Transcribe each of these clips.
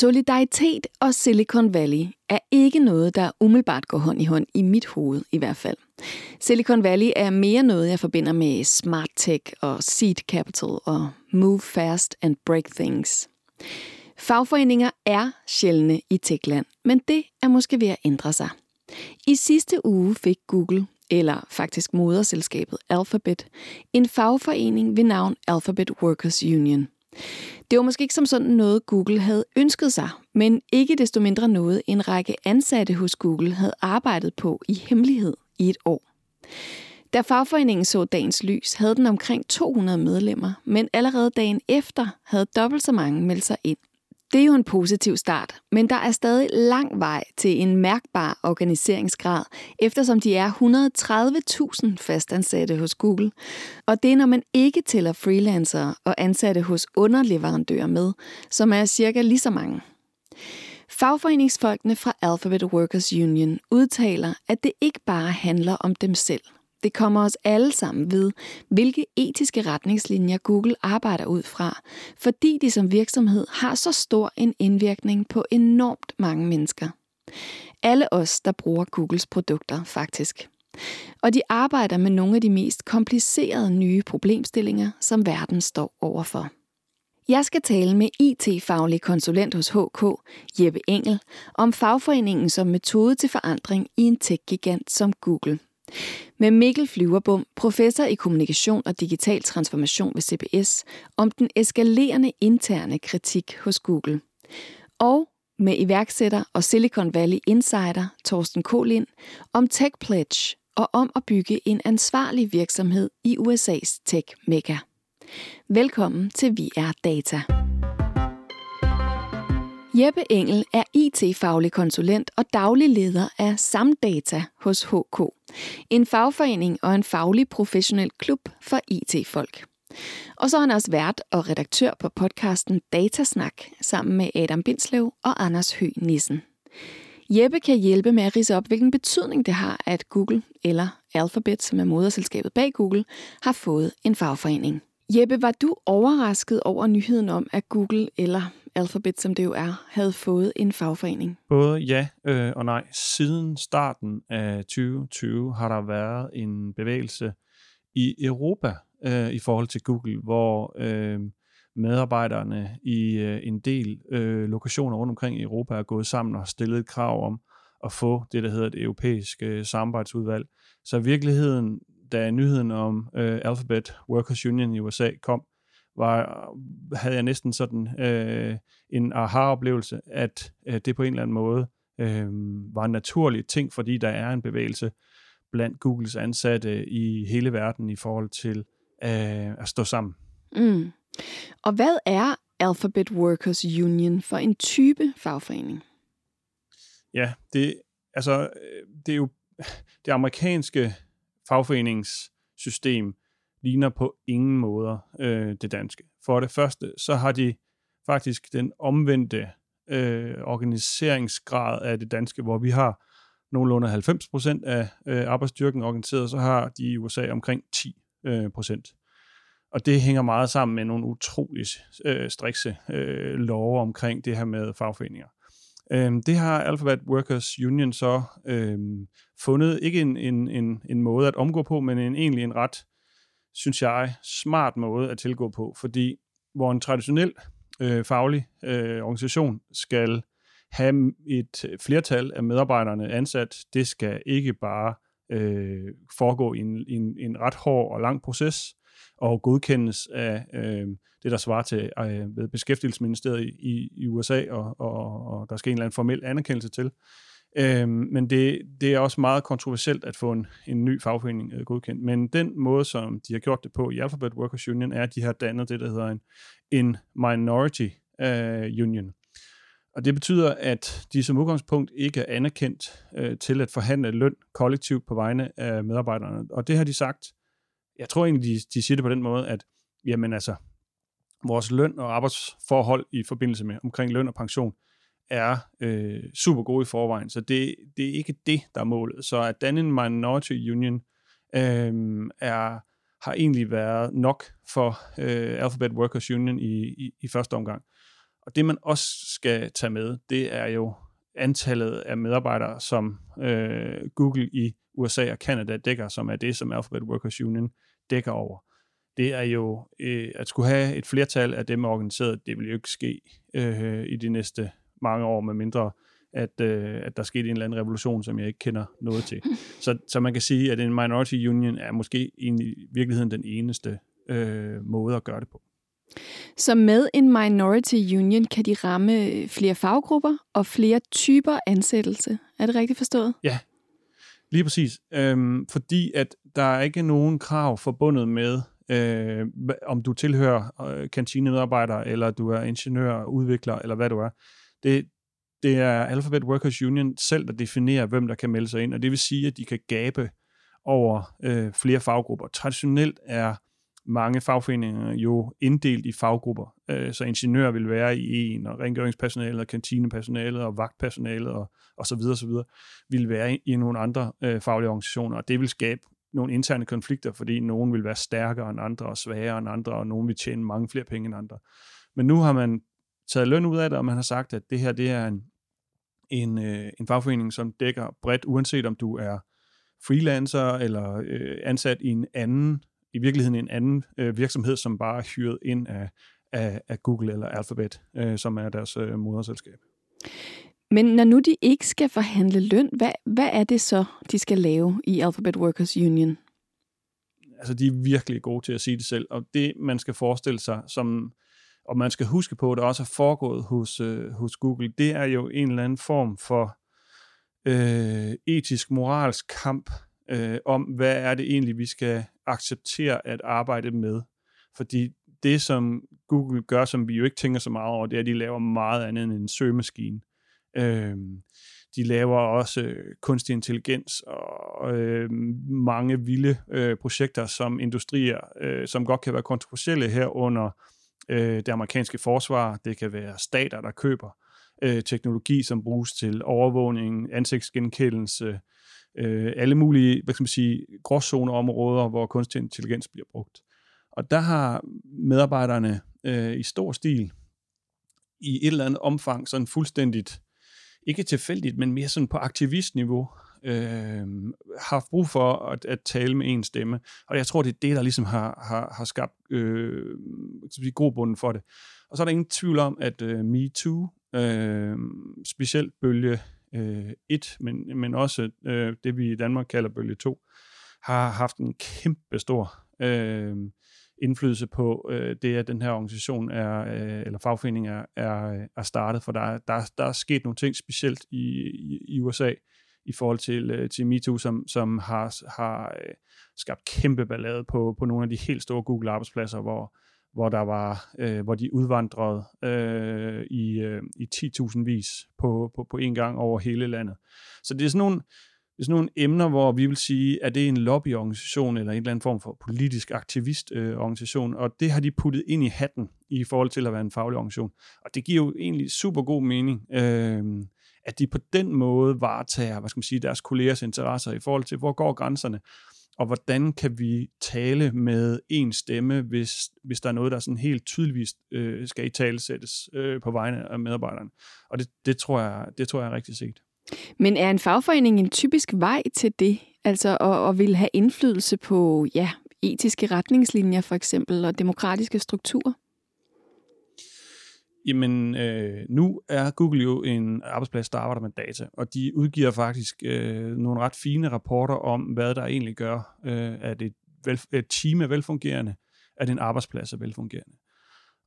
Solidaritet og Silicon Valley er ikke noget, der umiddelbart går hånd i hånd i mit hoved i hvert fald. Silicon Valley er mere noget, jeg forbinder med smart tech og seed capital og move fast and break things. Fagforeninger er sjældne i techland, men det er måske ved at ændre sig. I sidste uge fik Google, eller faktisk moderselskabet Alphabet, en fagforening ved navn Alphabet Workers Union – det var måske ikke som sådan noget, Google havde ønsket sig, men ikke desto mindre noget, en række ansatte hos Google havde arbejdet på i hemmelighed i et år. Da fagforeningen så dagens lys, havde den omkring 200 medlemmer, men allerede dagen efter havde dobbelt så mange meldt sig ind. Det er jo en positiv start, men der er stadig lang vej til en mærkbar organiseringsgrad, eftersom de er 130.000 fastansatte hos Google. Og det er, når man ikke tæller freelancere og ansatte hos underleverandører med, som er cirka lige så mange. Fagforeningsfolkene fra Alphabet Workers Union udtaler, at det ikke bare handler om dem selv – det kommer os alle sammen ved, hvilke etiske retningslinjer Google arbejder ud fra, fordi de som virksomhed har så stor en indvirkning på enormt mange mennesker. Alle os, der bruger Googles produkter, faktisk. Og de arbejder med nogle af de mest komplicerede nye problemstillinger, som verden står overfor. Jeg skal tale med IT-faglig konsulent hos HK, Jeppe Engel, om fagforeningen som metode til forandring i en tech-gigant som Google. Med Mikkel Flyverbom, professor i kommunikation og digital transformation ved CBS, om den eskalerende interne kritik hos Google. Og med iværksætter og Silicon Valley Insider Torsten Kolind om Tech Pledge og om at bygge en ansvarlig virksomhed i USA's tech-mekka. Velkommen til Vi er Data. Jeppe Engel er IT-faglig konsulent og daglig leder af Samdata hos HK, en fagforening og en faglig professionel klub for IT-folk. Og så er han også vært og redaktør på podcasten Datasnak sammen med Adam Bindslev og Anders Høgh Nissen. Jeppe kan hjælpe med at rise op, hvilken betydning det har, at Google eller Alphabet, som er moderselskabet bag Google, har fået en fagforening. Jeppe, var du overrasket over nyheden om, at Google eller Alphabet, som det jo er, havde fået en fagforening? Både ja øh, og nej. Siden starten af 2020 har der været en bevægelse i Europa øh, i forhold til Google, hvor øh, medarbejderne i øh, en del øh, lokationer rundt omkring i Europa er gået sammen og stillet et krav om at få det, der hedder et europæisk øh, samarbejdsudvalg. Så i virkeligheden, da nyheden om øh, Alphabet Workers Union i USA kom, var, havde jeg næsten sådan øh, en aha-oplevelse, at øh, det på en eller anden måde øh, var en naturlig ting, fordi der er en bevægelse blandt Googles ansatte i hele verden i forhold til øh, at stå sammen. Mm. Og hvad er Alphabet Workers Union for en type fagforening? Ja, det, altså, øh, det er jo det amerikanske fagforeningssystem ligner på ingen måder øh, det danske. For det første, så har de faktisk den omvendte øh, organiseringsgrad af det danske, hvor vi har nogenlunde 90% af øh, arbejdsstyrken organiseret, så har de i USA omkring 10%. Øh, procent. og det hænger meget sammen med nogle utrolig øh, strikse øh, love omkring det her med fagforeninger. Øh, det har Alphabet Workers Union så øh, fundet ikke en, en, en, en måde at omgå på, men en, egentlig en ret synes jeg, smart måde at tilgå på, fordi hvor en traditionel øh, faglig øh, organisation skal have et flertal af medarbejderne ansat, det skal ikke bare øh, foregå i en, en, en ret hård og lang proces, og godkendes af øh, det, der svarer til øh, ved Beskæftigelsesministeriet i, i USA, og, og, og der skal en eller anden formel anerkendelse til. Øhm, men det, det er også meget kontroversielt at få en, en ny fagforening øh, godkendt. Men den måde, som de har gjort det på i Alphabet Workers Union, er, at de har dannet det, der hedder en, en minority øh, union. Og det betyder, at de som udgangspunkt ikke er anerkendt øh, til at forhandle løn kollektivt på vegne af medarbejderne. Og det har de sagt. Jeg tror egentlig, de, de siger det på den måde, at jamen altså, vores løn og arbejdsforhold i forbindelse med omkring løn og pension, er øh, super gode i forvejen, så det, det er ikke det, der er målet. Så at danne en minority union øh, er, har egentlig været nok for øh, Alphabet Workers Union i, i, i første omgang. Og det man også skal tage med, det er jo antallet af medarbejdere, som øh, Google i USA og Canada dækker, som er det, som Alphabet Workers Union dækker over. Det er jo, øh, at skulle have et flertal af dem organiseret, det vil jo ikke ske øh, i de næste mange år, med mindre at, øh, at der skete en eller anden revolution, som jeg ikke kender noget til. Så, så man kan sige, at en minority union er måske i virkeligheden den eneste øh, måde at gøre det på. Så med en minority union kan de ramme flere faggrupper og flere typer ansættelse. Er det rigtigt forstået? Ja, lige præcis. Øhm, fordi at der er ikke nogen krav forbundet med, øh, om du tilhører øh, kantinemedarbejder, eller du er ingeniør, udvikler, eller hvad du er. Det, det er Alphabet Workers Union selv, der definerer, hvem der kan melde sig ind, og det vil sige, at de kan gabe over øh, flere faggrupper. Traditionelt er mange fagforeninger jo inddelt i faggrupper. Øh, så ingeniører vil være i en, og rengøringspersonalet, og kantinepersonalet, og vagtpersonalet, og, og så videre, så videre, vil være i, i nogle andre øh, faglige organisationer, og det vil skabe nogle interne konflikter, fordi nogen vil være stærkere end andre, og svagere end andre, og nogen vil tjene mange flere penge end andre. Men nu har man taget løn ud af det, og man har sagt, at det her det er en, en, øh, en fagforening, som dækker bredt, uanset om du er freelancer eller øh, ansat i en anden i virkeligheden en anden øh, virksomhed, som bare er hyret ind af, af, af Google eller Alphabet, øh, som er deres øh, moderselskab. Men når nu de ikke skal forhandle løn, hvad, hvad er det så, de skal lave i Alphabet Workers Union? Altså, de er virkelig gode til at sige det selv, og det, man skal forestille sig, som, og man skal huske på, at det også er foregået hos, øh, hos Google, det er jo en eller anden form for øh, etisk, moralsk kamp øh, om, hvad er det egentlig, vi skal acceptere at arbejde med. Fordi det, som Google gør, som vi jo ikke tænker så meget over, det er, at de laver meget andet end en søgemaskine. Øh, de laver også øh, kunstig intelligens og øh, mange vilde øh, projekter som industrier, øh, som godt kan være kontroversielle herunder øh, det amerikanske forsvar. Det kan være stater, der køber øh, teknologi, som bruges til overvågning, ansigtsgenkendelse, øh, alle mulige, hvad skal man sige, gråzoneområder, hvor kunstig intelligens bliver brugt. Og der har medarbejderne øh, i stor stil, i et eller andet omfang, sådan fuldstændigt, ikke tilfældigt, men mere sådan på aktivistniveau, øh, har brug for at, at tale med en stemme. Og jeg tror, det er det, der ligesom har, har, har skabt øh, grobunden for det. Og så er der ingen tvivl om, at øh, MeToo, øh, specielt bølge øh, 1, men, men også øh, det, vi i Danmark kalder bølge 2, har haft en kæmpe stor øh, indflydelse på øh, det, at den her organisation er, øh, eller fagforening er, er, er startet, for der, der, der er sket nogle ting specielt i, i, i USA i forhold til, øh, til MeToo, som, som har, har øh, skabt kæmpe ballade på, på nogle af de helt store Google-arbejdspladser, hvor, hvor der var, øh, hvor de udvandrede øh, i, øh, i 10.000 vis på, på, på en gang over hele landet. Så det er sådan nogle, det er sådan nogle emner, hvor vi vil sige, at det er en lobbyorganisation eller en eller anden form for politisk aktivistorganisation, øh, og det har de puttet ind i hatten i forhold til at være en faglig organisation. Og det giver jo egentlig super god mening, øh, at de på den måde varetager, hvad skal man sige, deres kollegers interesser i forhold til, hvor går grænserne og hvordan kan vi tale med en stemme, hvis, hvis der er noget, der sådan helt tydeligvis øh, skal i tale sættes øh, på vegne af medarbejderne. Og det, det, tror jeg, det tror jeg er rigtig set. Men er en fagforening en typisk vej til det? Altså at, at vil have indflydelse på ja, etiske retningslinjer for eksempel, og demokratiske strukturer? Jamen, øh, nu er Google jo en arbejdsplads, der arbejder med data, og de udgiver faktisk øh, nogle ret fine rapporter om, hvad der egentlig gør, øh, at et, vel, et team er velfungerende, at en arbejdsplads er velfungerende.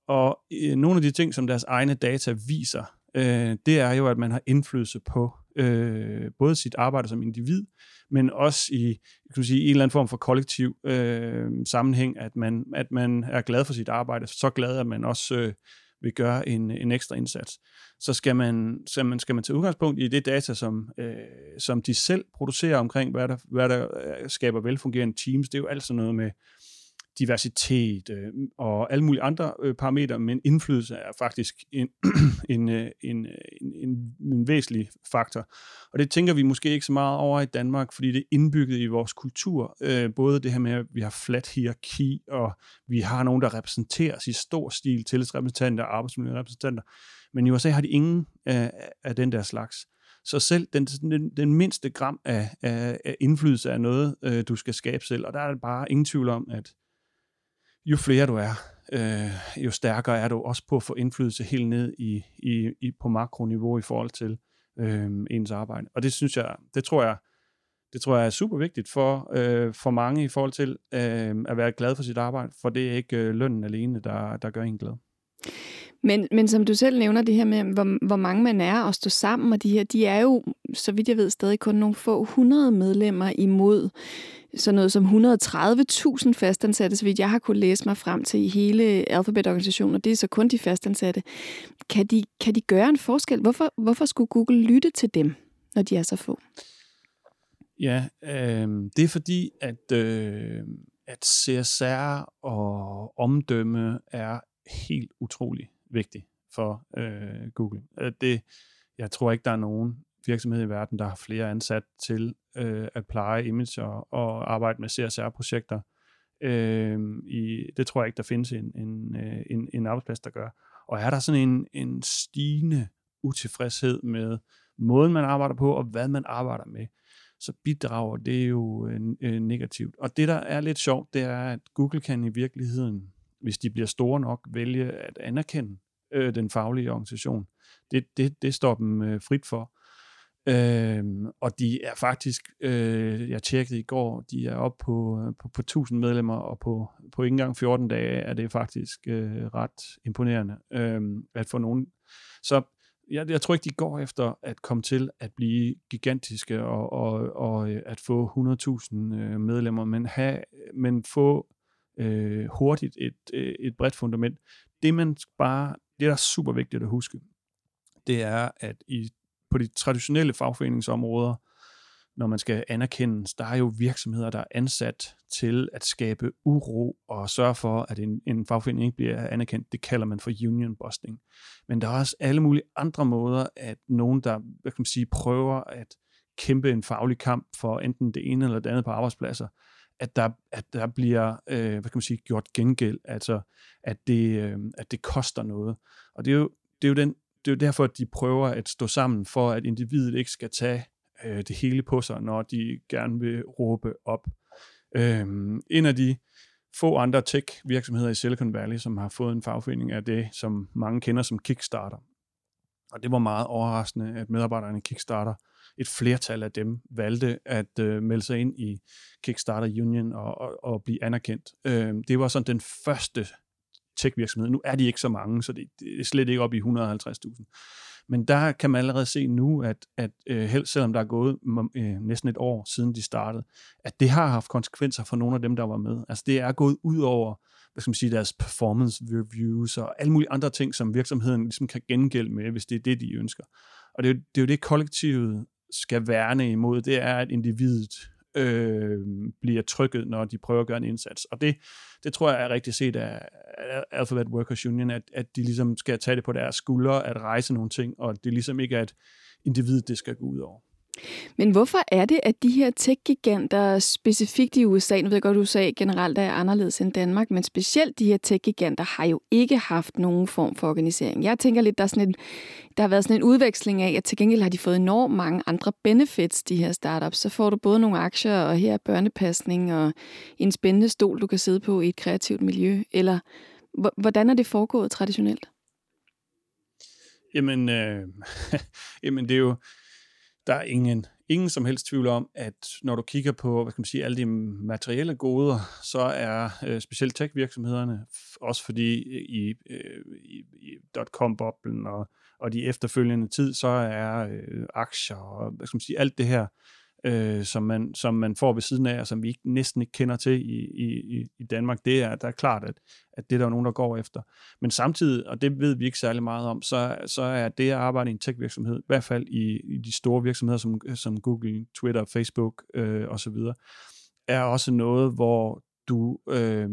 Og øh, nogle af de ting, som deres egne data viser, øh, det er jo, at man har indflydelse på øh, både sit arbejde som individ, men også i kan sige, en eller anden form for kollektiv øh, sammenhæng, at man, at man er glad for sit arbejde, så glad, at man også øh, vil gøre en, en ekstra indsats. Så skal man, skal man, skal man tage udgangspunkt i det data, som, øh, som de selv producerer omkring, hvad der, hvad der øh, skaber velfungerende teams. Det er jo alt sådan noget med diversitet øh, og alle mulige andre øh, parametre, men indflydelse er faktisk en, en, øh, en, øh, en, en, en væsentlig faktor. Og det tænker vi måske ikke så meget over i Danmark, fordi det er indbygget i vores kultur. Øh, både det her med, at vi har flat hierarki, og vi har nogen, der repræsenterer os i stor stil, tillidsrepræsentanter og arbejdsmiljørepræsentanter. Men i USA har de ingen af, af den der slags. Så selv den, den, den mindste gram af, af, af indflydelse er noget, øh, du skal skabe selv. Og der er bare ingen tvivl om, at jo flere du er, øh, jo stærkere er du også på at få indflydelse helt ned i, i, i på makroniveau i forhold til øh, ens arbejde. Og det synes jeg, det tror jeg, det tror jeg er super vigtigt for, øh, for mange i forhold til øh, at være glad for sit arbejde, for det er ikke øh, lønnen alene, der, der gør en glad. Men, men som du selv nævner det her med, hvor, hvor mange man er og stå sammen, og de her, de er jo, så vidt jeg ved, stadig kun nogle få hundrede medlemmer imod sådan noget som 130.000 fastansatte, så vidt jeg har kunne læse mig frem til i hele Alphabet-organisationen, og det er så kun de fastansatte. Kan de, kan de gøre en forskel? Hvorfor, hvorfor skulle Google lytte til dem, når de er så få? Ja, øh, det er fordi, at, øh, at CSR og omdømme er helt utrolig vigtigt for øh, Google. Øh, det, jeg tror ikke, der er nogen virksomhed i verden, der har flere ansat til øh, at pleje image og, og arbejde med CSR-projekter. Øh, i, det tror jeg ikke, der findes en, en, øh, en, en arbejdsplads, der gør. Og er der sådan en, en stigende utilfredshed med måden, man arbejder på, og hvad man arbejder med, så bidrager det jo øh, øh, negativt. Og det, der er lidt sjovt, det er, at Google kan i virkeligheden, hvis de bliver store nok, vælge at anerkende øh, den faglige organisation. Det, det, det står dem øh, frit for. Øhm, og de er faktisk, øh, jeg tjekkede i går, de er oppe på, øh, på, på 1000 medlemmer, og på, på ikke engang 14 dage er det faktisk øh, ret imponerende øh, at få nogen. Så jeg, jeg tror ikke, de går efter at komme til at blive gigantiske og, og, og øh, at få 100.000 øh, medlemmer, men, have, men få øh, hurtigt et, øh, et bredt fundament. Det man bare, det der er super vigtigt at huske, det er, at i på de traditionelle fagforeningsområder, når man skal anerkendes, der er jo virksomheder, der er ansat til at skabe uro og sørge for, at en, en fagforening ikke bliver anerkendt. Det kalder man for union busting. Men der er også alle mulige andre måder, at nogen, der hvad kan man sige, prøver at kæmpe en faglig kamp for enten det ene eller det andet på arbejdspladser, at der, at der bliver øh, hvad kan man sige, gjort gengæld, altså at det, øh, at det koster noget. Og det er jo, det er jo den det er jo derfor, at de prøver at stå sammen, for at individet ikke skal tage øh, det hele på sig, når de gerne vil råbe op. Øh, en af de få andre tech-virksomheder i Silicon Valley, som har fået en fagforening, er det, som mange kender som Kickstarter. Og det var meget overraskende, at medarbejderne i Kickstarter, et flertal af dem, valgte at øh, melde sig ind i Kickstarter Union og, og, og blive anerkendt. Øh, det var sådan den første tech-virksomheder. Nu er de ikke så mange, så det, det er slet ikke op i 150.000. Men der kan man allerede se nu, at, at øh, selvom der er gået øh, næsten et år siden de startede, at det har haft konsekvenser for nogle af dem, der var med. Altså det er gået ud over hvad skal man sige, deres performance reviews og alle mulige andre ting, som virksomheden ligesom kan gengælde med, hvis det er det, de ønsker. Og det er, det er jo det, kollektivet skal værne imod, det er, at individet øh, bliver trykket, når de prøver at gøre en indsats. Og det, det tror jeg er rigtig set af Alphabet Workers Union, at, at de ligesom skal tage det på deres skuldre, at rejse nogle ting, og det ligesom ikke er et individ, det skal gå ud over. Men hvorfor er det, at de her tech-giganter, specifikt i USA, nu ved jeg godt, at USA generelt er anderledes end Danmark, men specielt de her tech-giganter har jo ikke haft nogen form for organisering. Jeg tænker lidt, der, er sådan en, der har været sådan en udveksling af, at til gengæld har de fået enormt mange andre benefits, de her startups. Så får du både nogle aktier, og her børnepasning, og en spændende stol, du kan sidde på i et kreativt miljø. Eller hvordan er det foregået traditionelt? Jamen, øh, jamen det er jo der er ingen, ingen som helst tvivl om, at når du kigger på hvad skal man sige, alle de materielle goder, så er øh, specielt tech-virksomhederne, også fordi øh, i, øh, i, i dot-com-boblen og, og de efterfølgende tid, så er øh, aktier og hvad skal man sige, alt det her øh, som, man, som man får ved siden af, og som vi ikke, næsten ikke kender til i, i, i Danmark, det er, der er klart, at, at det er der nogen, der går efter. Men samtidig, og det ved vi ikke særlig meget om, så, så er det at arbejde i en tech-virksomhed, i hvert fald i, i de store virksomheder som, som Google, Twitter, Facebook øh, osv., er også noget, hvor du, øh,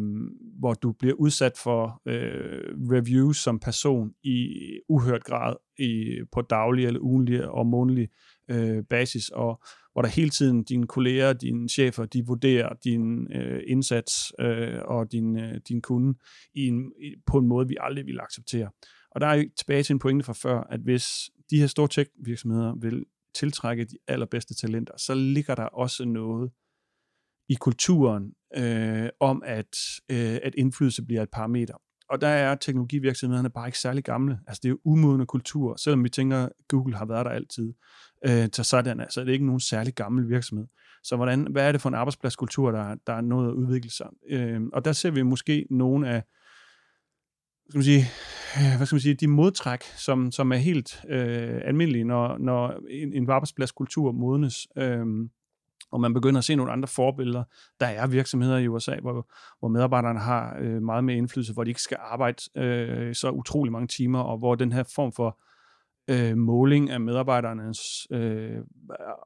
hvor du bliver udsat for øh, reviews som person i uhørt grad i, på daglig eller ugenlig og månedlig øh, basis, og hvor der hele tiden dine kolleger, dine chefer, de vurderer din øh, indsats øh, og din, øh, din kunde i en, i, på en måde, vi aldrig vil acceptere. Og der er jo tilbage til en pointe fra før, at hvis de her store tech-virksomheder vil tiltrække de allerbedste talenter, så ligger der også noget i kulturen øh, om, at, øh, at indflydelse bliver et parameter. Og der er teknologivirksomhederne bare ikke særlig gamle. Altså det er jo umodende kultur, selvom vi tænker, at Google har været der altid. Øh, så sådan, altså, det er ikke nogen særlig gammel virksomhed. Så hvordan, hvad er det for en arbejdspladskultur, der, der er noget at udvikle sig? Øh, og der ser vi måske nogle af skal man sige, øh, hvad skal man sige, de modtræk, som, som er helt øh, almindelige, når, når en, en arbejdspladskultur modnes. Øh, og man begynder at se nogle andre forbilleder. Der er virksomheder i USA, hvor, hvor medarbejderne har øh, meget mere indflydelse, hvor de ikke skal arbejde øh, så utrolig mange timer, og hvor den her form for øh, måling af medarbejdernes øh,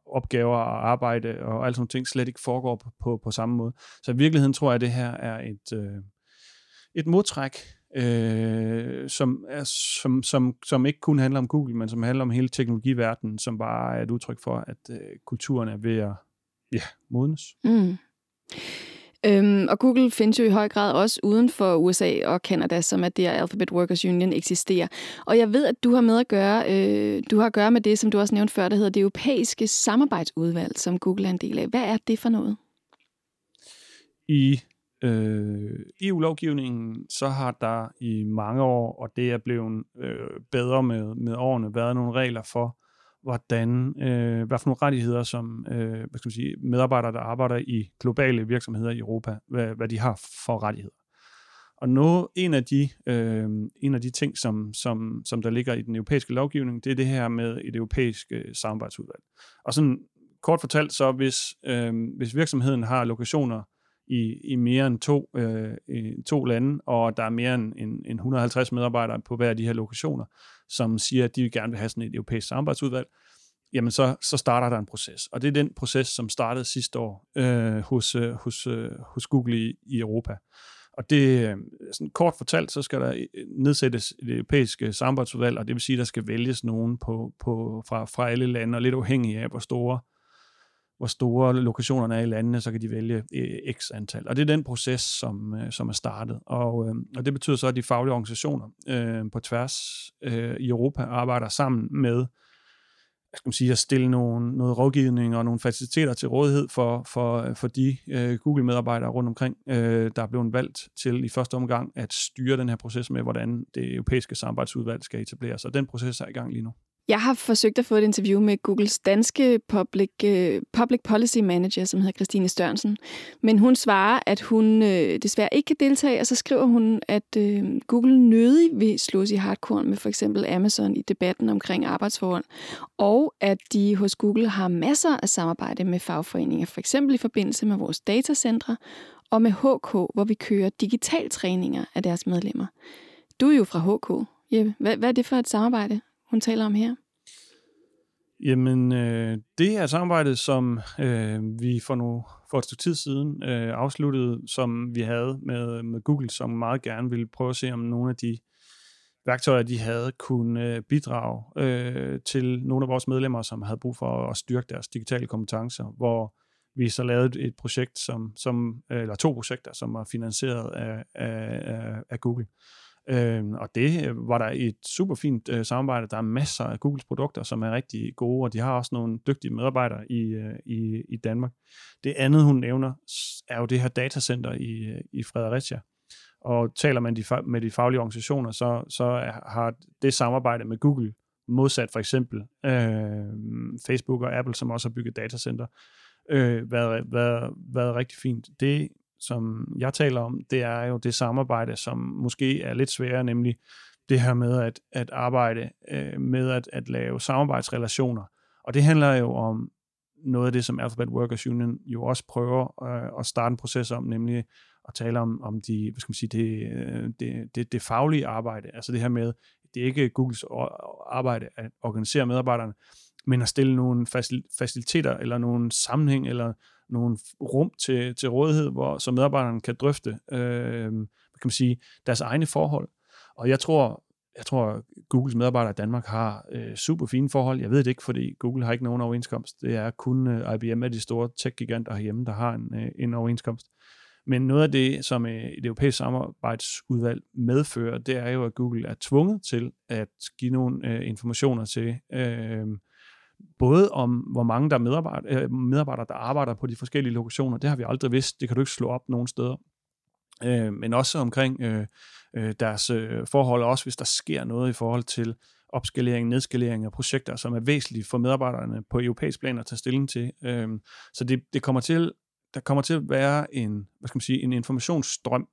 opgaver og arbejde og alle sådan ting slet ikke foregår på, på, på samme måde. Så i virkeligheden tror jeg, at det her er et, øh, et modtræk, øh, som, er, som, som, som ikke kun handler om Google, men som handler om hele teknologiverdenen, som bare er et udtryk for, at øh, kulturen er ved at ja, modnes. Mm. Øhm, og Google findes jo i høj grad også uden for USA og Canada, som er der Alphabet Workers Union eksisterer. Og jeg ved, at du har med at gøre, øh, du har at gøre med det, som du også nævnte før, der hedder det europæiske samarbejdsudvalg, som Google er en del af. Hvad er det for noget? I øh, EU-lovgivningen, så har der i mange år, og det er blevet øh, bedre med, med årene, været nogle regler for, hvordan, øh, hvad for nogle rettigheder, som øh, hvad skal man sige, medarbejdere, der arbejder i globale virksomheder i Europa, hvad, hvad de har for rettigheder. Og nu, en af de, øh, en af de ting, som, som, som der ligger i den europæiske lovgivning, det er det her med et europæisk øh, samarbejdsudvalg. Og sådan kort fortalt, så hvis, øh, hvis virksomheden har lokationer i, i mere end to, øh, i to lande, og der er mere end, end, end 150 medarbejdere på hver af de her lokationer, som siger, at de gerne vil have sådan et europæisk samarbejdsudvalg, jamen så, så starter der en proces. Og det er den proces, som startede sidste år øh, hos, øh, hos, øh, hos Google i, i Europa. Og det, øh, sådan kort fortalt, så skal der øh, nedsættes et europæisk øh, samarbejdsudvalg, og det vil sige, at der skal vælges nogen på, på, fra, fra alle lande, og lidt afhængig af, hvor store hvor store lokationerne er i landene, så kan de vælge øh, x antal. Og det er den proces, som, øh, som er startet. Og, øh, og det betyder så, at de faglige organisationer øh, på tværs øh, i Europa arbejder sammen med skal man sige, at stille nogle, noget rådgivning og nogle faciliteter til rådighed for, for, for de øh, Google-medarbejdere rundt omkring, øh, der er blevet valgt til i første omgang at styre den her proces med, hvordan det europæiske samarbejdsudvalg skal etableres. Og den proces er i gang lige nu. Jeg har forsøgt at få et interview med Googles danske public, uh, public policy manager, som hedder Christine Størnsen. Men hun svarer, at hun uh, desværre ikke kan deltage, og så skriver hun, at uh, Google nødig vil slås i hardcore med for eksempel Amazon i debatten omkring arbejdsforhold, og at de hos Google har masser af samarbejde med fagforeninger, for eksempel i forbindelse med vores datacentre, og med HK, hvor vi kører digital træninger af deres medlemmer. Du er jo fra HK, Jeppe. Hvad, hvad er det for et samarbejde? Hun taler om her? Jamen, øh, det er samarbejdet, som øh, vi for, nu, for et stykke tid siden øh, afsluttede, som vi havde med, med Google, som meget gerne ville prøve at se, om nogle af de værktøjer, de havde, kunne øh, bidrage øh, til nogle af vores medlemmer, som havde brug for at styrke deres digitale kompetencer, hvor vi så lavede et projekt, som, som, øh, eller to projekter, som var finansieret af, af, af Google. Øh, Øh, og det øh, var der et super fint øh, samarbejde. Der er masser af Googles produkter, som er rigtig gode, og de har også nogle dygtige medarbejdere i, øh, i, i Danmark. Det andet, hun nævner, er jo det her datacenter i, øh, i Fredericia. Og taler man de, med de faglige organisationer, så, så har det samarbejde med Google, modsat for eksempel øh, Facebook og Apple, som også har bygget datacenter, øh, været, været, været rigtig fint. Det som jeg taler om, det er jo det samarbejde, som måske er lidt sværere, nemlig det her med at, at arbejde øh, med at, at lave samarbejdsrelationer. Og det handler jo om noget af det, som Alphabet Workers Union jo også prøver øh, at starte en proces om, nemlig at tale om, om de, hvad skal man sige, det, øh, det, det, det faglige arbejde. Altså det her med, det er ikke Googles arbejde at organisere medarbejderne, men at stille nogle faciliteter eller nogle sammenhæng eller nogle rum til, til rådighed, hvor så medarbejderne kan drøfte øh, kan man sige, deres egne forhold. Og jeg tror, jeg tror, Googles medarbejdere i Danmark har øh, super fine forhold. Jeg ved det ikke, fordi Google har ikke nogen overenskomst. Det er kun øh, IBM af de store tech-giganter herhjemme, der har en, øh, en overenskomst. Men noget af det, som øh, et europæisk samarbejdsudvalg medfører, det er jo, at Google er tvunget til at give nogle øh, informationer til øh, både om, hvor mange der medarbejder, medarbejdere, øh, medarbejdere, der arbejder på de forskellige lokationer. Det har vi aldrig vidst. Det kan du ikke slå op nogen steder. Øh, men også omkring øh, øh, deres øh, forhold, også hvis der sker noget i forhold til opskalering, nedskalering af projekter, som er væsentlige for medarbejderne på europæisk plan at tage stilling til. Øh, så det, det kommer til, der kommer til at være en, hvad skal man sige, en informationsstrøm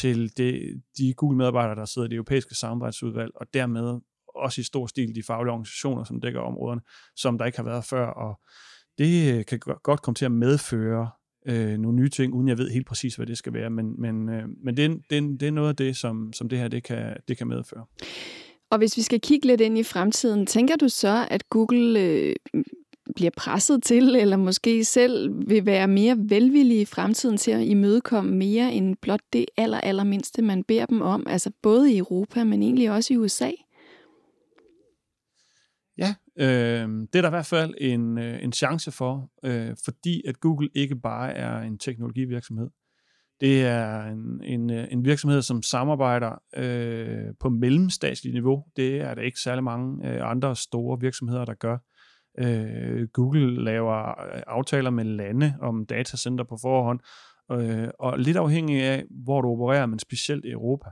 til det, de Google-medarbejdere, der sidder i det europæiske samarbejdsudvalg, og dermed også i stor stil de faglige organisationer, som dækker områderne, som der ikke har været før, og det øh, kan godt komme til at medføre øh, nogle nye ting, uden jeg ved helt præcis, hvad det skal være, men, men, øh, men det, det, det er noget af det, som, som det her det kan, det kan medføre. Og hvis vi skal kigge lidt ind i fremtiden, tænker du så, at Google øh, bliver presset til, eller måske selv vil være mere velvillige i fremtiden til at imødekomme mere end blot det aller, allermindste, man beder dem om, altså både i Europa, men egentlig også i USA? Øh, det er der i hvert fald en, øh, en chance for, øh, fordi at Google ikke bare er en teknologivirksomhed. Det er en, en, øh, en virksomhed, som samarbejder øh, på mellemstatsligt niveau. Det er der ikke særlig mange øh, andre store virksomheder, der gør. Øh, Google laver øh, aftaler med lande om datacenter på forhånd, øh, og lidt afhængig af, hvor du opererer, men specielt i Europa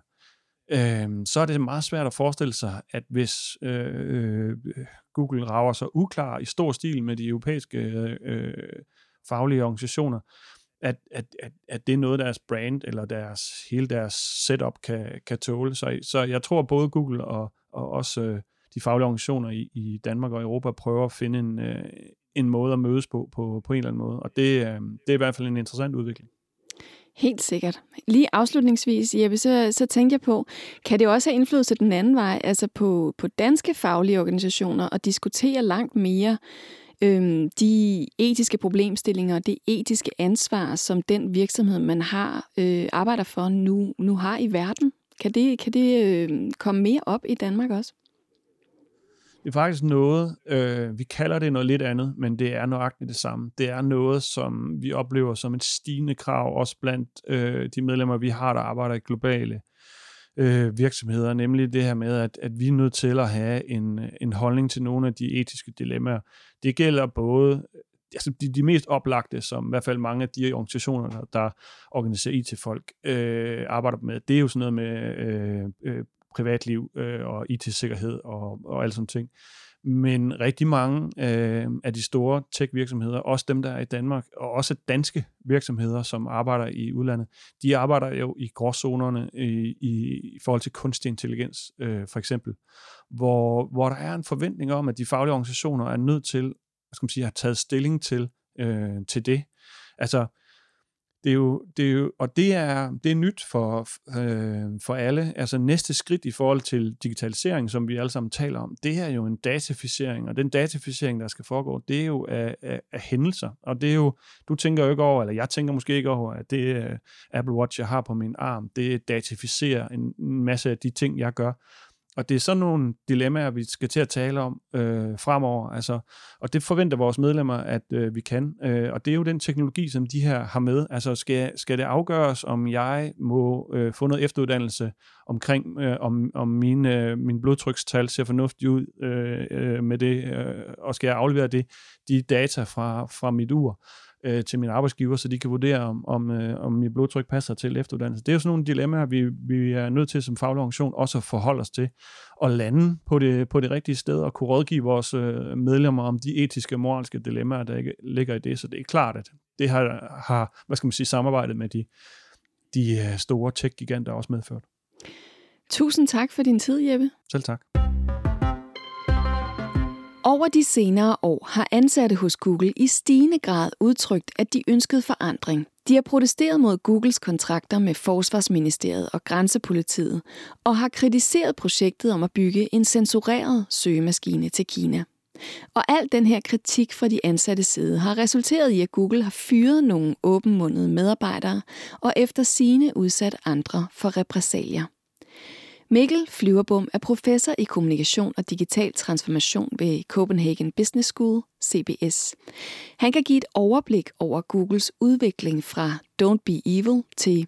øh, så er det meget svært at forestille sig, at hvis øh, øh Google rager sig uklar i stor stil med de europæiske øh, øh, faglige organisationer, at, at, at, at det er noget, deres brand eller deres, hele deres setup kan, kan tåle. Så, så jeg tror, både Google og, og også øh, de faglige organisationer i, i Danmark og Europa prøver at finde en, øh, en måde at mødes på, på, på en eller anden måde. Og det, øh, det er i hvert fald en interessant udvikling. Helt sikkert. Lige afslutningsvis, Jeppe, så, så tænker jeg på, kan det også have indflydelse den anden vej, altså på, på danske faglige organisationer, og diskutere langt mere øhm, de etiske problemstillinger og det etiske ansvar, som den virksomhed, man har øh, arbejder for nu, nu har i verden? Kan det, kan det øh, komme mere op i Danmark også? Det er faktisk noget, øh, vi kalder det noget lidt andet, men det er nøjagtigt det samme. Det er noget, som vi oplever som et stigende krav, også blandt øh, de medlemmer, vi har, der arbejder i globale øh, virksomheder, nemlig det her med, at, at vi er nødt til at have en, en holdning til nogle af de etiske dilemmaer. Det gælder både øh, altså de, de mest oplagte, som i hvert fald mange af de organisationer, der, organiserer IT-folk, øh, arbejder med, det er jo sådan noget med øh, øh, privatliv øh, og IT-sikkerhed og, og alle sådan ting. Men rigtig mange øh, af de store tech-virksomheder, også dem, der er i Danmark, og også danske virksomheder, som arbejder i udlandet, de arbejder jo i gråzonerne i, i, i forhold til kunstig intelligens, øh, for eksempel, hvor, hvor der er en forventning om, at de faglige organisationer er nødt til, hvad skal man sige, at have taget stilling til, øh, til det. Altså, det er jo, det er jo, og det er, det er nyt for, øh, for alle. Altså næste skridt i forhold til digitalisering, som vi alle sammen taler om, det er jo en dataficering, og den dataficering, der skal foregå, det er jo af, af, af hændelser. Og det er jo, du tænker jo ikke over, eller jeg tænker måske ikke over, at det uh, Apple Watch, jeg har på min arm, det datificerer en, en masse af de ting, jeg gør. Og det er sådan nogle dilemmaer, vi skal til at tale om øh, fremover. Altså, og det forventer vores medlemmer, at øh, vi kan. Øh, og det er jo den teknologi, som de her har med. Altså skal, skal det afgøres, om jeg må øh, få noget efteruddannelse omkring, øh, om, om min, øh, min blodtrykstal ser fornuftigt ud øh, øh, med det, øh, og skal jeg aflevere det, de data fra, fra mit ur øh, til min arbejdsgiver, så de kan vurdere, om, om, øh, om mit blodtryk passer til efteruddannelse. Det er jo sådan nogle dilemmaer, vi, vi er nødt til som faglig organisation også at forholde os til, og lande på det, på det rigtige sted, og kunne rådgive vores øh, medlemmer om de etiske og moralske dilemmaer, der ikke ligger i det. Så det er klart, at det har, har hvad skal man sige, samarbejdet med de, de øh, store tech-giganter også medført. Tusind tak for din tid, Jeppe. Selv tak. Over de senere år har ansatte hos Google i stigende grad udtrykt, at de ønskede forandring. De har protesteret mod Googles kontrakter med Forsvarsministeriet og Grænsepolitiet, og har kritiseret projektet om at bygge en censureret søgemaskine til Kina. Og al den her kritik fra de ansatte side har resulteret i, at Google har fyret nogle åbenmundede medarbejdere og efter sine udsat andre for repressalier. Mikkel Flyverbom er professor i kommunikation og digital transformation ved Copenhagen Business School, CBS. Han kan give et overblik over Googles udvikling fra Don't Be Evil til,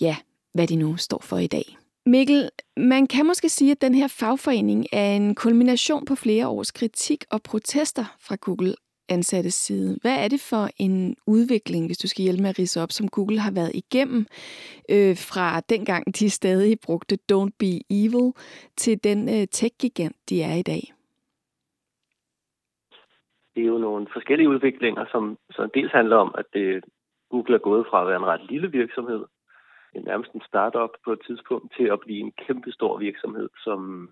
ja, hvad de nu står for i dag. Mikkel, man kan måske sige, at den her fagforening er en kulmination på flere års kritik og protester fra Google ansattes side. Hvad er det for en udvikling, hvis du skal hjælpe med at rise op, som Google har været igennem øh, fra dengang de stadig brugte Don't Be Evil til den øh, tech-gigant, de er i dag? Det er jo nogle forskellige udviklinger, som, som dels handler om, at det, Google er gået fra at være en ret lille virksomhed en nærmest en startup på et tidspunkt til at blive en kæmpe stor virksomhed, som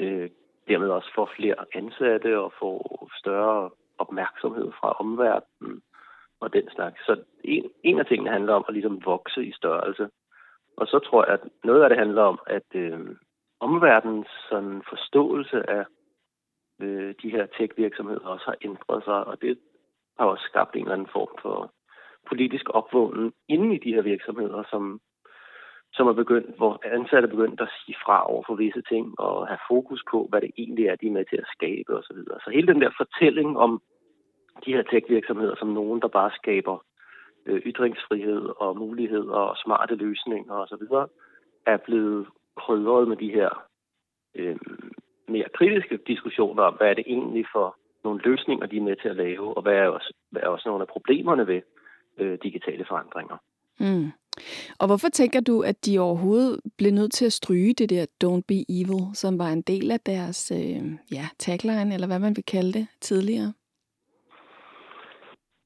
øh, dermed også får flere ansatte og får større opmærksomhed fra omverdenen og den slags. Så en, en af tingene handler om at ligesom vokse i størrelse. Og så tror jeg, at noget af det handler om, at øh, omverdenens sådan, forståelse af øh, de her tech-virksomheder også har ændret sig, og det har også skabt en eller anden form for politisk opvågning inden i de her virksomheder, som, som er begyndt, hvor ansatte er begyndt at sige fra over for visse ting og have fokus på, hvad det egentlig er, de er med til at skabe osv. Så, så hele den der fortælling om de her tech-virksomheder som nogen, der bare skaber øh, ytringsfrihed og muligheder og smarte løsninger osv., er blevet krydret med de her øh, mere kritiske diskussioner om, hvad er det egentlig for nogle løsninger, de er med til at lave, og hvad er også, hvad er også nogle af problemerne ved, øh, digitale forandringer. Mm. Og hvorfor tænker du, at de overhovedet blev nødt til at stryge det der Don't Be Evil, som var en del af deres øh, ja, tagline, eller hvad man vil kalde det, tidligere?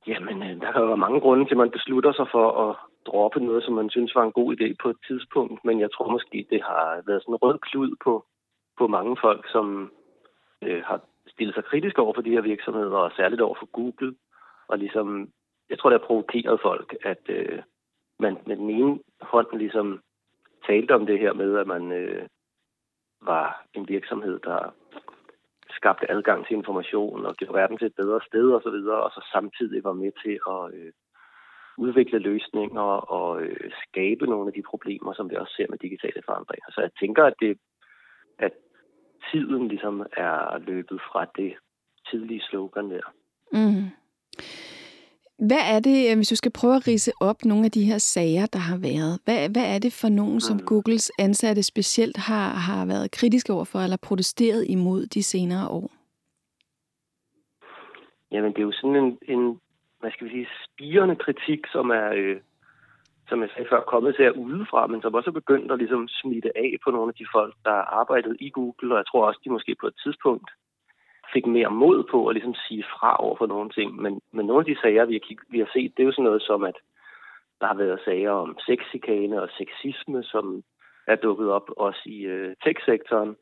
Jamen, øh, der kan jo være mange grunde til, at man beslutter sig for at droppe noget, som man synes var en god idé på et tidspunkt, men jeg tror måske, det har været sådan en rød klud på, på mange folk, som øh, har stillet sig kritisk over for de her virksomheder, og særligt over for Google, og ligesom jeg tror, det har provokeret folk, at øh, man med den ene hånd ligesom talte om det her med, at man øh, var en virksomhed, der skabte adgang til information og gjorde verden til et bedre sted osv., og, så videre, og så samtidig var med til at øh, udvikle løsninger og øh, skabe nogle af de problemer, som vi også ser med digitale forandringer. Så jeg tænker, at, det, at tiden ligesom er løbet fra det tidlige slogan der. Mm. Hvad er det, øh, hvis du skal prøve at rise op nogle af de her sager, der har været? Hvad, hvad er det for nogen, som mm. Googles ansatte specielt har, har været kritiske overfor eller protesteret imod de senere år? Jamen, det er jo sådan en, en hvad skal vi sige, spirende kritik, som er, øh, som jeg sagde før, kommet til at udefra, men som også er begyndt at ligesom smitte af på nogle af de folk, der arbejdede i Google, og jeg tror også, de måske på et tidspunkt fik mere mod på at ligesom sige fra over for nogle ting. Men, men nogle af de sager, vi har, kig, vi har set, det er jo sådan noget som, at der har været sager om sexikane og sexisme, som er dukket op også i øh, tech-sektoren.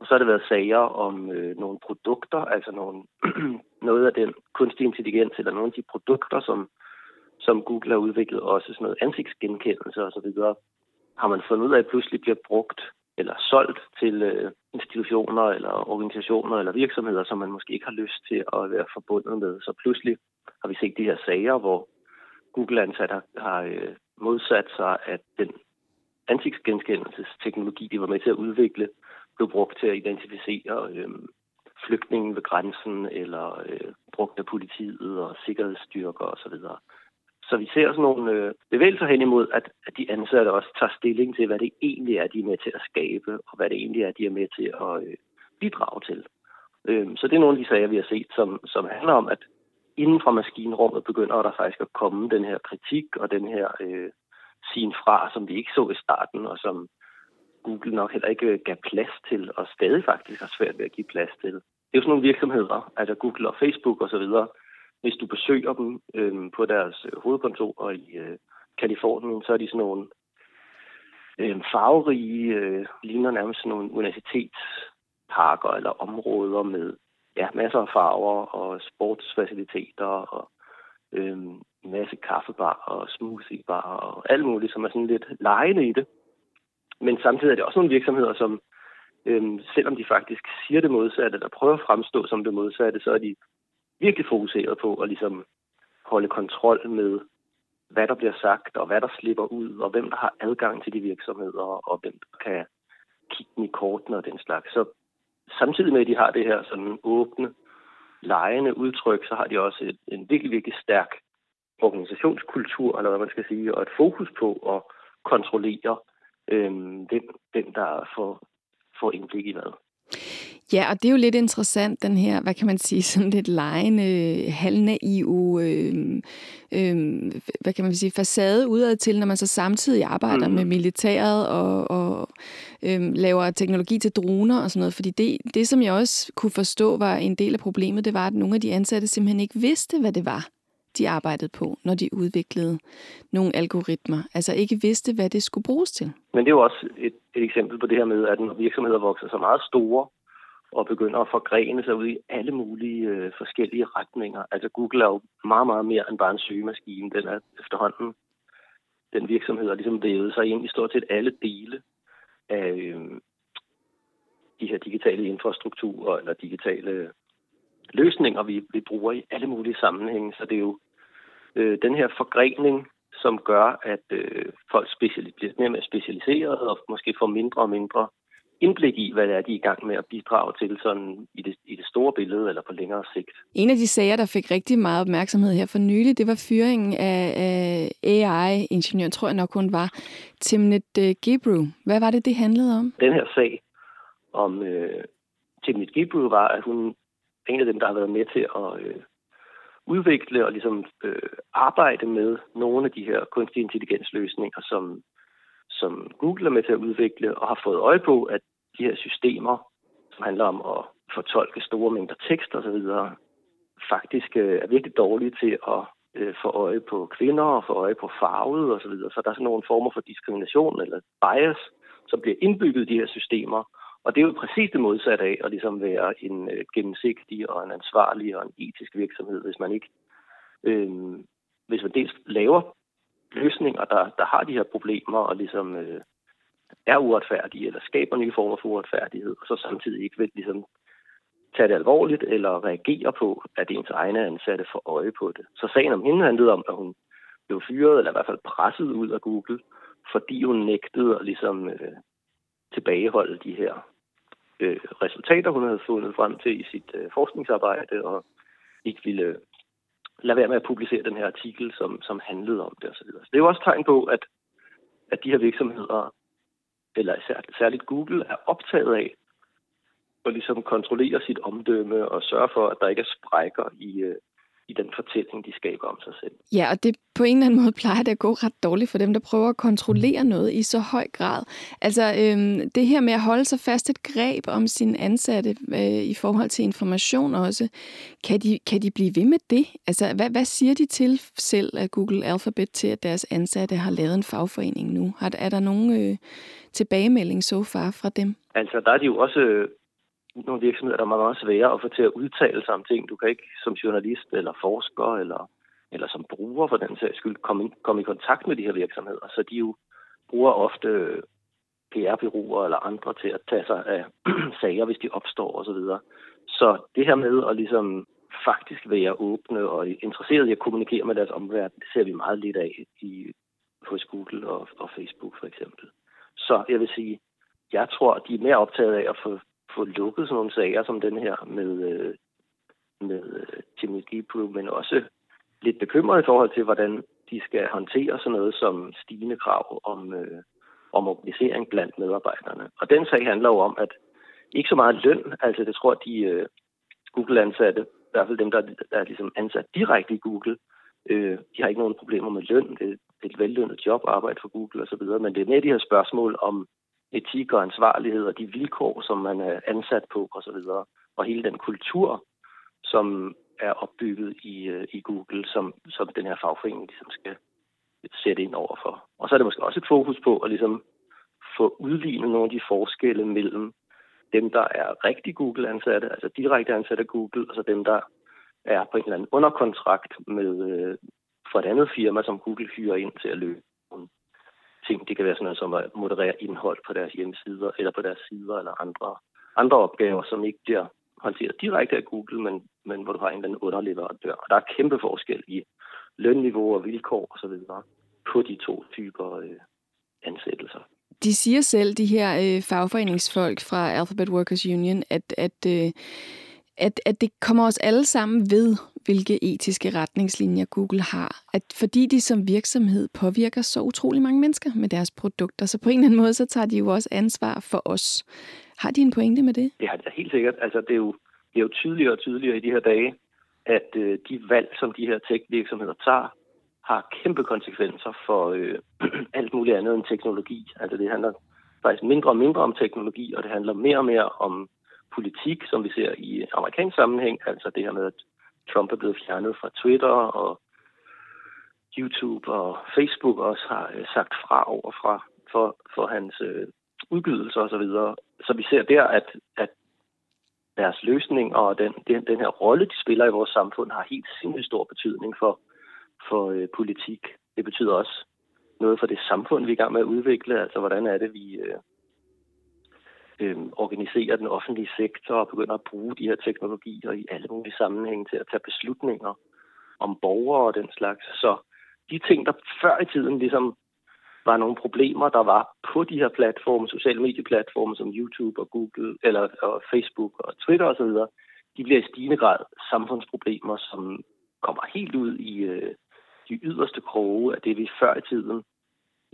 Og så har det været sager om øh, nogle produkter, altså nogle, noget af den kunstig intelligens, eller nogle af de produkter, som, som Google har udviklet, også sådan noget ansigtsgenkendelse osv., har man fundet ud af, at pludselig bliver brugt eller solgt til øh, institutioner eller organisationer eller virksomheder, som man måske ikke har lyst til at være forbundet med. Så pludselig har vi set de her sager, hvor Google-ansatte har, har øh, modsat sig, at den ansigtsgenkendelsesteknologi, de var med til at udvikle, blev brugt til at identificere øh, flygtningen ved grænsen, eller øh, brugt af politiet og sikkerhedsstyrker osv. Så vi ser sådan nogle øh, bevægelser hen imod, at, at de ansatte også tager stilling til, hvad det egentlig er, de er med til at skabe, og hvad det egentlig er, de er med til at øh, bidrage til. Øh, så det er nogle af de sager, vi har set, som, som handler om, at inden fra maskinrummet begynder der faktisk at komme den her kritik og den her øh, sin fra, som vi ikke så i starten, og som Google nok heller ikke øh, gav plads til, og stadig faktisk har svært ved at give plads til. Det er jo sådan nogle virksomheder, altså Google og Facebook osv., hvis du besøger dem øh, på deres øh, hovedkontor i øh, Kalifornien, så er de sådan nogle øh, farverige, øh, ligner nærmest sådan nogle universitetsparker eller områder med ja, masser af farver og sportsfaciliteter og øh, en masse kaffebar og smoothiebar og alt muligt, som er sådan lidt lejende i det. Men samtidig er det også nogle virksomheder, som Øhm, selvom de faktisk siger det modsatte, eller prøver at fremstå som det modsatte, så er de virkelig fokuseret på at ligesom holde kontrol med, hvad der bliver sagt, og hvad der slipper ud, og hvem der har adgang til de virksomheder, og hvem der kan kigge dem i kortene og den slags. Så samtidig med, at de har det her sådan åbne, lejende udtryk, så har de også et, en virkelig, virkelig stærk organisationskultur, eller hvad man skal sige, og et fokus på at kontrollere, øhm, den, den, der får, får indblik i hvad. Ja, og det er jo lidt interessant, den her, hvad kan man sige, sådan lidt lejende, halvnaive, øh, øh, hvad kan man sige, facade udad til, når man så samtidig arbejder mm. med militæret og, og øh, laver teknologi til droner og sådan noget. Fordi det, det, som jeg også kunne forstå var en del af problemet, det var, at nogle af de ansatte simpelthen ikke vidste, hvad det var de arbejdede på, når de udviklede nogle algoritmer. Altså ikke vidste, hvad det skulle bruges til. Men det er jo også et, et eksempel på det her med, at når virksomheder vokser så meget store, og begynder at forgrene sig ud i alle mulige øh, forskellige retninger. Altså Google er jo meget, meget mere end bare en søgemaskine. Den er efterhånden, den virksomhed har ligesom vævet sig ind i stort set alle dele af øh, de her digitale infrastrukturer eller digitale løsninger, vi, vi bruger i alle mulige sammenhænge. Så det er jo øh, den her forgrening, som gør, at øh, folk speciali- bliver mere og mere specialiseret og måske får mindre og mindre indblik i, hvad det er, de er i gang med at bidrage til sådan i det, i det store billede eller på længere sigt. En af de sager, der fik rigtig meget opmærksomhed her for nylig, det var fyringen af, af AI-ingeniør, tror jeg nok hun var, Timnit uh, Gebru. Hvad var det, det handlede om? Den her sag om uh, Timnit Gebru var, at hun er en af dem, der har været med til at uh, udvikle og ligesom uh, arbejde med nogle af de her kunstig intelligensløsninger, som som Google er med til at udvikle, og har fået øje på, at de her systemer, som handler om at fortolke store mængder tekst osv., faktisk øh, er virkelig dårlige til at øh, få øje på kvinder og få øje på farvet osv. Så, videre. så der er sådan nogle former for diskrimination eller bias, som bliver indbygget i de her systemer. Og det er jo præcis det modsatte af at ligesom være en øh, gennemsigtig og en ansvarlig og en etisk virksomhed, hvis man ikke øh, hvis man dels laver løsninger, der, der har de her problemer og ligesom øh, er uretfærdige eller skaber nye former for uretfærdighed, og så samtidig ikke vil ligesom tage det alvorligt eller reagere på, at ens egne ansatte får øje på det. Så sagen om hende handlede om, at hun blev fyret, eller i hvert fald presset ud af Google, fordi hun nægtede at ligesom øh, tilbageholde de her øh, resultater, hun havde fundet frem til i sit øh, forskningsarbejde, og ikke ville lade være med at publicere den her artikel, som, som handlede om det osv. Så, så det er jo også tegn på, at, at de her virksomheder, eller særligt Google, er optaget af at ligesom kontrollere sit omdømme og sørge for, at der ikke er sprækker i, øh, i den fortælling, de skaber om sig selv. Ja, og det på en eller anden måde plejer det at gå ret dårligt for dem, der prøver at kontrollere noget i så høj grad. Altså øhm, det her med at holde sig fast et greb om sin ansatte øh, i forhold til information også, kan de, kan de blive ved med det? Altså hvad, hvad siger de til selv af Google Alphabet til, at deres ansatte har lavet en fagforening nu? Har, er der nogen øh, tilbagemelding så far fra dem? Altså der er de jo også nogle virksomheder, der er meget svære at få til at udtale sig om ting. Du kan ikke som journalist eller forsker eller, eller som bruger for den sags skyld komme, komme i kontakt med de her virksomheder. Så de jo bruger ofte PR-byråer eller andre til at tage sig af sager, hvis de opstår osv. Så, så det her med at ligesom faktisk være åbne og interesseret i at kommunikere med deres omverden, det ser vi meget lidt af i, hos Google og, og Facebook for eksempel. Så jeg vil sige, jeg tror, at de er mere optaget af at få få lukket sådan nogle sager som den her med, øh, med øh, Jimmy Gibru, men også lidt bekymret i forhold til, hvordan de skal håndtere sådan noget som stigende krav om, øh, om organisering blandt medarbejderne. Og den sag handler jo om, at ikke så meget løn, altså det tror de øh, Google-ansatte, i hvert fald dem, der, der er ligesom ansat direkte i Google, øh, de har ikke nogen problemer med løn. Det er et vellønnet job at arbejde for Google osv., men det er mere de her spørgsmål om etik og ansvarlighed og de vilkår, som man er ansat på osv. Og hele den kultur, som er opbygget i, øh, i Google, som, som den her fagforening ligesom skal sætte ind over for. Og så er det måske også et fokus på at ligesom få udlignet nogle af de forskelle mellem dem, der er rigtig Google-ansatte, altså direkte ansatte af Google, og så dem, der er på en eller anden underkontrakt med, øh, for et andet firma, som Google hyrer ind til at løse ting. Det kan være sådan noget som at moderere indhold på deres hjemmesider, eller på deres sider, eller andre, andre opgaver, som ikke bliver håndteret direkte af Google, men, men hvor du har en eller anden underleverandør. Og der er kæmpe forskel i lønniveau og vilkår osv. på de to typer øh, ansættelser. De siger selv, de her øh, fagforeningsfolk fra Alphabet Workers Union, at, at, øh, at, at det kommer os alle sammen ved, hvilke etiske retningslinjer Google har. At fordi de som virksomhed påvirker så utrolig mange mennesker med deres produkter, så på en eller anden måde, så tager de jo også ansvar for os. Har de en pointe med det? Det har de da helt sikkert. Altså, det er jo, det er jo tydeligere og tydeligere i de her dage, at øh, de valg, som de her tech-virksomheder tager, har kæmpe konsekvenser for øh, alt muligt andet end teknologi. Altså det handler faktisk mindre og mindre om teknologi, og det handler mere og mere om politik, som vi ser i amerikansk sammenhæng. Altså det her med, at Trump er blevet fjernet fra Twitter, og YouTube og Facebook også har øh, sagt fra over fra for, for hans øh, udgivelser osv. Så, videre. så vi ser der, at, at deres løsning og den, den, den her rolle, de spiller i vores samfund, har helt sindssygt stor betydning for, for øh, politik. Det betyder også noget for det samfund, vi er i gang med at udvikle. Altså, hvordan er det, vi øh, øh, organiserer den offentlige sektor og begynder at bruge de her teknologier i alle mulige sammenhænge til at tage beslutninger om borgere og den slags. Så de ting, der før i tiden ligesom var nogle problemer, der var på de her platforme, sociale medieplatforme som YouTube og Google, eller og Facebook og Twitter osv., de bliver i stigende grad samfundsproblemer, som kommer helt ud i øh, de yderste kroge af det, vi før i tiden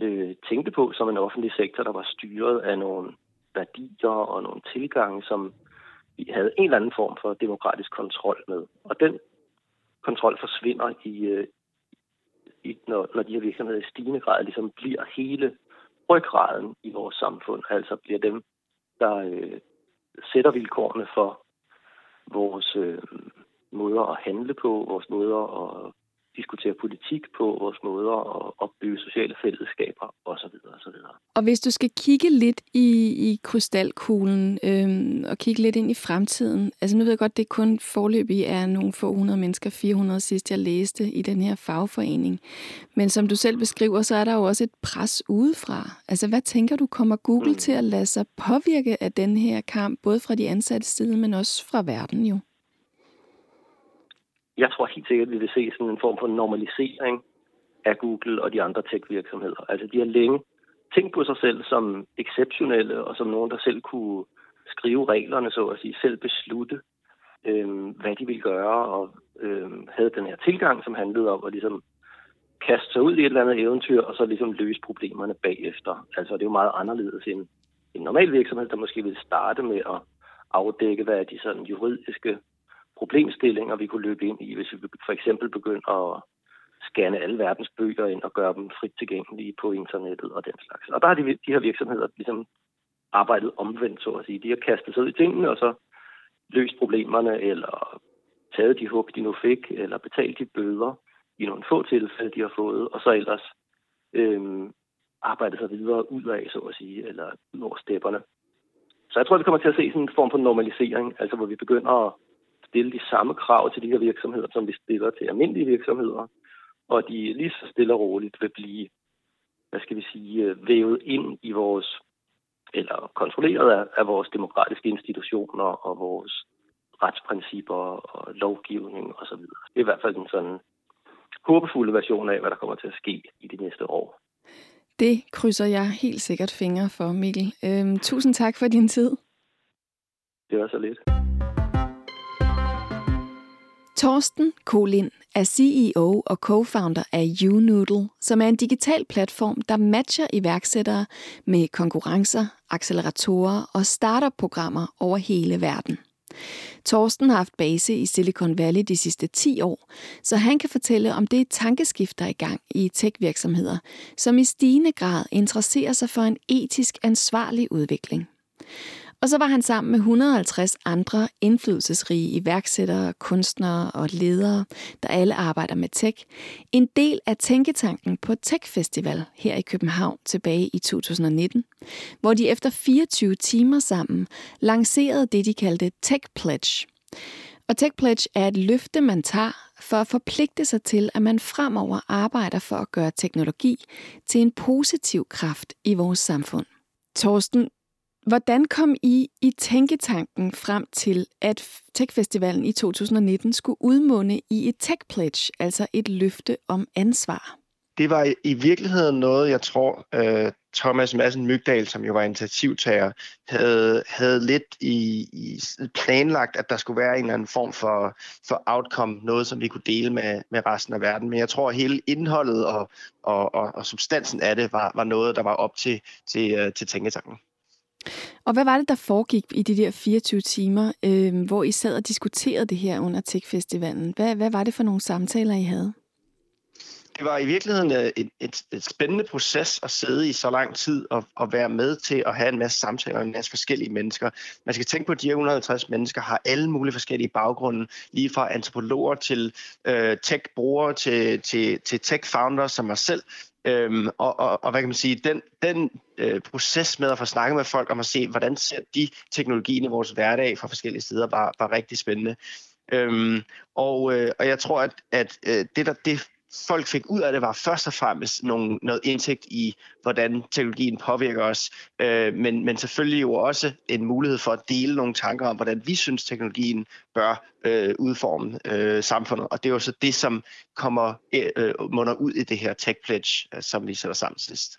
øh, tænkte på som en offentlig sektor, der var styret af nogle værdier og nogle tilgange, som vi havde en eller anden form for demokratisk kontrol med. Og den kontrol forsvinder i, øh, i når, når de her virksomheder i stigende grad ligesom bliver hele ryggraden i vores samfund, altså bliver dem, der øh, sætter vilkårene for vores øh, måder at handle på, vores måder at diskutere politik på, vores måder at opbygge sociale fællesskaber osv. osv. Og hvis du skal kigge lidt i, i krystalkuglen øhm, og kigge lidt ind i fremtiden, altså nu ved jeg godt, det kun forløbig er nogle få hundrede mennesker, 400 sidst jeg læste i den her fagforening. Men som du selv beskriver, så er der jo også et pres udefra. Altså hvad tænker du, kommer Google mm. til at lade sig påvirke af den her kamp, både fra de ansatte side, men også fra verden jo? Jeg tror helt sikkert, at vi vil se sådan en form for normalisering af Google og de andre tech-virksomheder. Altså de har længe tænkt på sig selv som exceptionelle og som nogen, der selv kunne skrive reglerne, så at sige, selv beslutte, øh, hvad de ville gøre, og øh, havde den her tilgang, som handlede om at ligesom kaste sig ud i et eller andet eventyr, og så ligesom løse problemerne bagefter. Altså det er jo meget anderledes end en normal virksomhed, der måske vil starte med at afdække, hvad er de sådan juridiske problemstillinger, vi kunne løbe ind i, hvis vi for eksempel begyndte at scanne alle verdens bøger ind og gøre dem frit tilgængelige på internettet og den slags. Og der har de, de her virksomheder ligesom arbejdet omvendt, så at sige. De har kastet sig ud i tingene, og så løst problemerne, eller taget de hug, de nu fik, eller betalt de bøder i nogle få tilfælde, de har fået, og så ellers øhm, arbejdet sig videre ud af, så at sige, eller ud over stepperne. Så jeg tror, vi kommer til at se sådan en form for normalisering, altså hvor vi begynder at stille de samme krav til de her virksomheder, som vi stiller til almindelige virksomheder, og de lige så stille og roligt vil blive, hvad skal vi sige, øh, vævet ind i vores, eller kontrolleret af, af vores demokratiske institutioner og vores retsprincipper og lovgivning osv. Det er i hvert fald en sådan håbefulde version af, hvad der kommer til at ske i de næste år. Det krydser jeg helt sikkert fingre for, Mikkel. Øhm, tusind tak for din tid. Det var så lidt. Torsten Kolin er CEO og co-founder af YouNoodle, som er en digital platform, der matcher iværksættere med konkurrencer, acceleratorer og startup-programmer over hele verden. Torsten har haft base i Silicon Valley de sidste 10 år, så han kan fortælle om det tankeskifter i gang i tech-virksomheder, som i stigende grad interesserer sig for en etisk ansvarlig udvikling. Og så var han sammen med 150 andre indflydelsesrige iværksættere, kunstnere og ledere, der alle arbejder med tech, en del af tænketanken på Tech Festival her i København tilbage i 2019, hvor de efter 24 timer sammen lancerede det, de kaldte Tech Pledge. Og Tech Pledge er et løfte, man tager for at forpligte sig til, at man fremover arbejder for at gøre teknologi til en positiv kraft i vores samfund. Torsten, hvordan kom I i Tænketanken frem til, at Techfestivalen i 2019 skulle udmunde i et Tech Pledge, altså et løfte om ansvar? Det var i virkeligheden noget, jeg tror, øh, Thomas Madsen Mygdal, som jo var initiativtager, havde, havde lidt i, i planlagt, at der skulle være en eller anden form for, for outcome, noget som vi kunne dele med, med resten af verden. Men jeg tror, at hele indholdet og, og, og, og substansen af det var, var noget, der var op til, til, øh, til tænketanken. Og hvad var det, der foregik i de der 24 timer, øh, hvor I sad og diskuterede det her under Tech-festivalen? Hvad, hvad var det for nogle samtaler, I havde? det var i virkeligheden øh, et, et, et spændende proces at sidde i så lang tid og, og være med til at have en masse samtaler med en masse forskellige mennesker. Man skal tænke på, at de her 150 mennesker har alle mulige forskellige baggrunde, lige fra antropologer til øh, tech-brugere til, til, til tech-founders som mig selv. Øhm, og, og, og hvad kan man sige, den, den øh, proces med at få snakket med folk om at se, hvordan ser de teknologien i vores hverdag fra forskellige steder, var, var rigtig spændende. Øhm, og, øh, og jeg tror, at, at øh, det, der, det folk fik ud af det, var først og fremmest nogle, noget indsigt i, hvordan teknologien påvirker os, øh, men, men selvfølgelig jo også en mulighed for at dele nogle tanker om, hvordan vi synes, teknologien bør øh, udforme øh, samfundet. Og det er jo så det, som kommer øh, munder ud i det her Tech Pledge, øh, som vi sætter sammen sidst.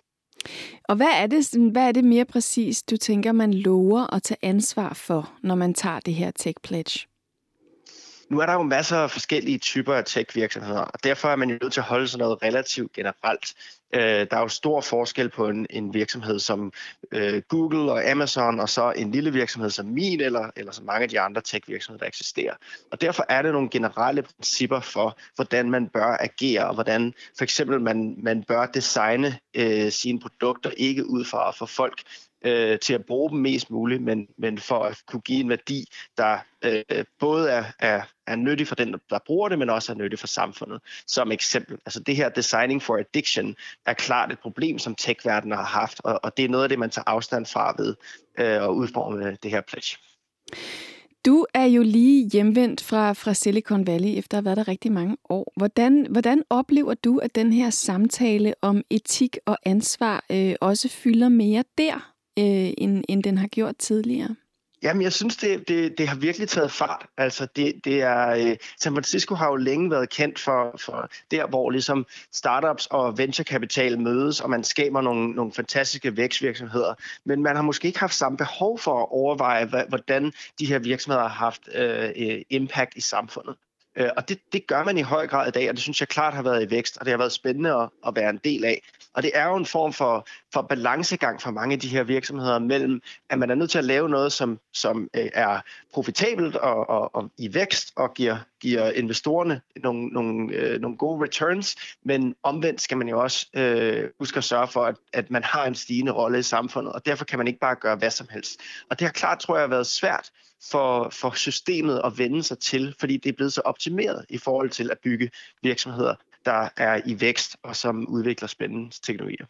Og hvad er, det, hvad er det mere præcis, du tænker, man lover at tage ansvar for, når man tager det her Tech Pledge? Nu er der jo masser af forskellige typer af tech-virksomheder, og derfor er man jo nødt til at holde sig noget relativt generelt. Øh, der er jo stor forskel på en, en virksomhed som øh, Google og Amazon, og så en lille virksomhed som min, eller, eller som mange af de andre tech-virksomheder, der eksisterer. Og derfor er det nogle generelle principper for, hvordan man bør agere, og hvordan for eksempel man, man bør designe øh, sine produkter, ikke ud fra at få folk øh, til at bruge dem mest muligt, men, men for at kunne give en værdi, der øh, både er, er, er nyttig for den, der bruger det, men også er nyttig for samfundet. Som eksempel, altså det her designing for addiction er klart et problem, som tech-verdenen har haft, og, og det er noget af det, man tager afstand fra ved øh, at udforme det her pledge. Du er jo lige hjemvendt fra, fra Silicon Valley efter at have været der rigtig mange år. Hvordan, hvordan oplever du, at den her samtale om etik og ansvar øh, også fylder mere der? Øh, end, end den har gjort tidligere? Jamen, jeg synes, det, det, det har virkelig taget fart. Altså, det, det er, øh, San Francisco har jo længe været kendt for, for der, hvor ligesom startups og venturekapital mødes, og man skaber nogle, nogle fantastiske vækstvirksomheder. Men man har måske ikke haft samme behov for at overveje, hvordan de her virksomheder har haft øh, øh impact i samfundet. Øh, og det, det gør man i høj grad i dag, og det synes jeg klart har været i vækst, og det har været spændende at, at være en del af. Og det er jo en form for, for balancegang for mange af de her virksomheder mellem, at man er nødt til at lave noget, som, som øh, er profitabelt og, og, og i vækst og giver, giver investorerne nogle, nogle, øh, nogle gode returns, men omvendt skal man jo også øh, huske at sørge for, at, at man har en stigende rolle i samfundet, og derfor kan man ikke bare gøre hvad som helst. Og det har klart, tror jeg, været svært for, for systemet at vende sig til, fordi det er blevet så optimeret i forhold til at bygge virksomheder, der er i vækst og som udvikler spændende teknologier.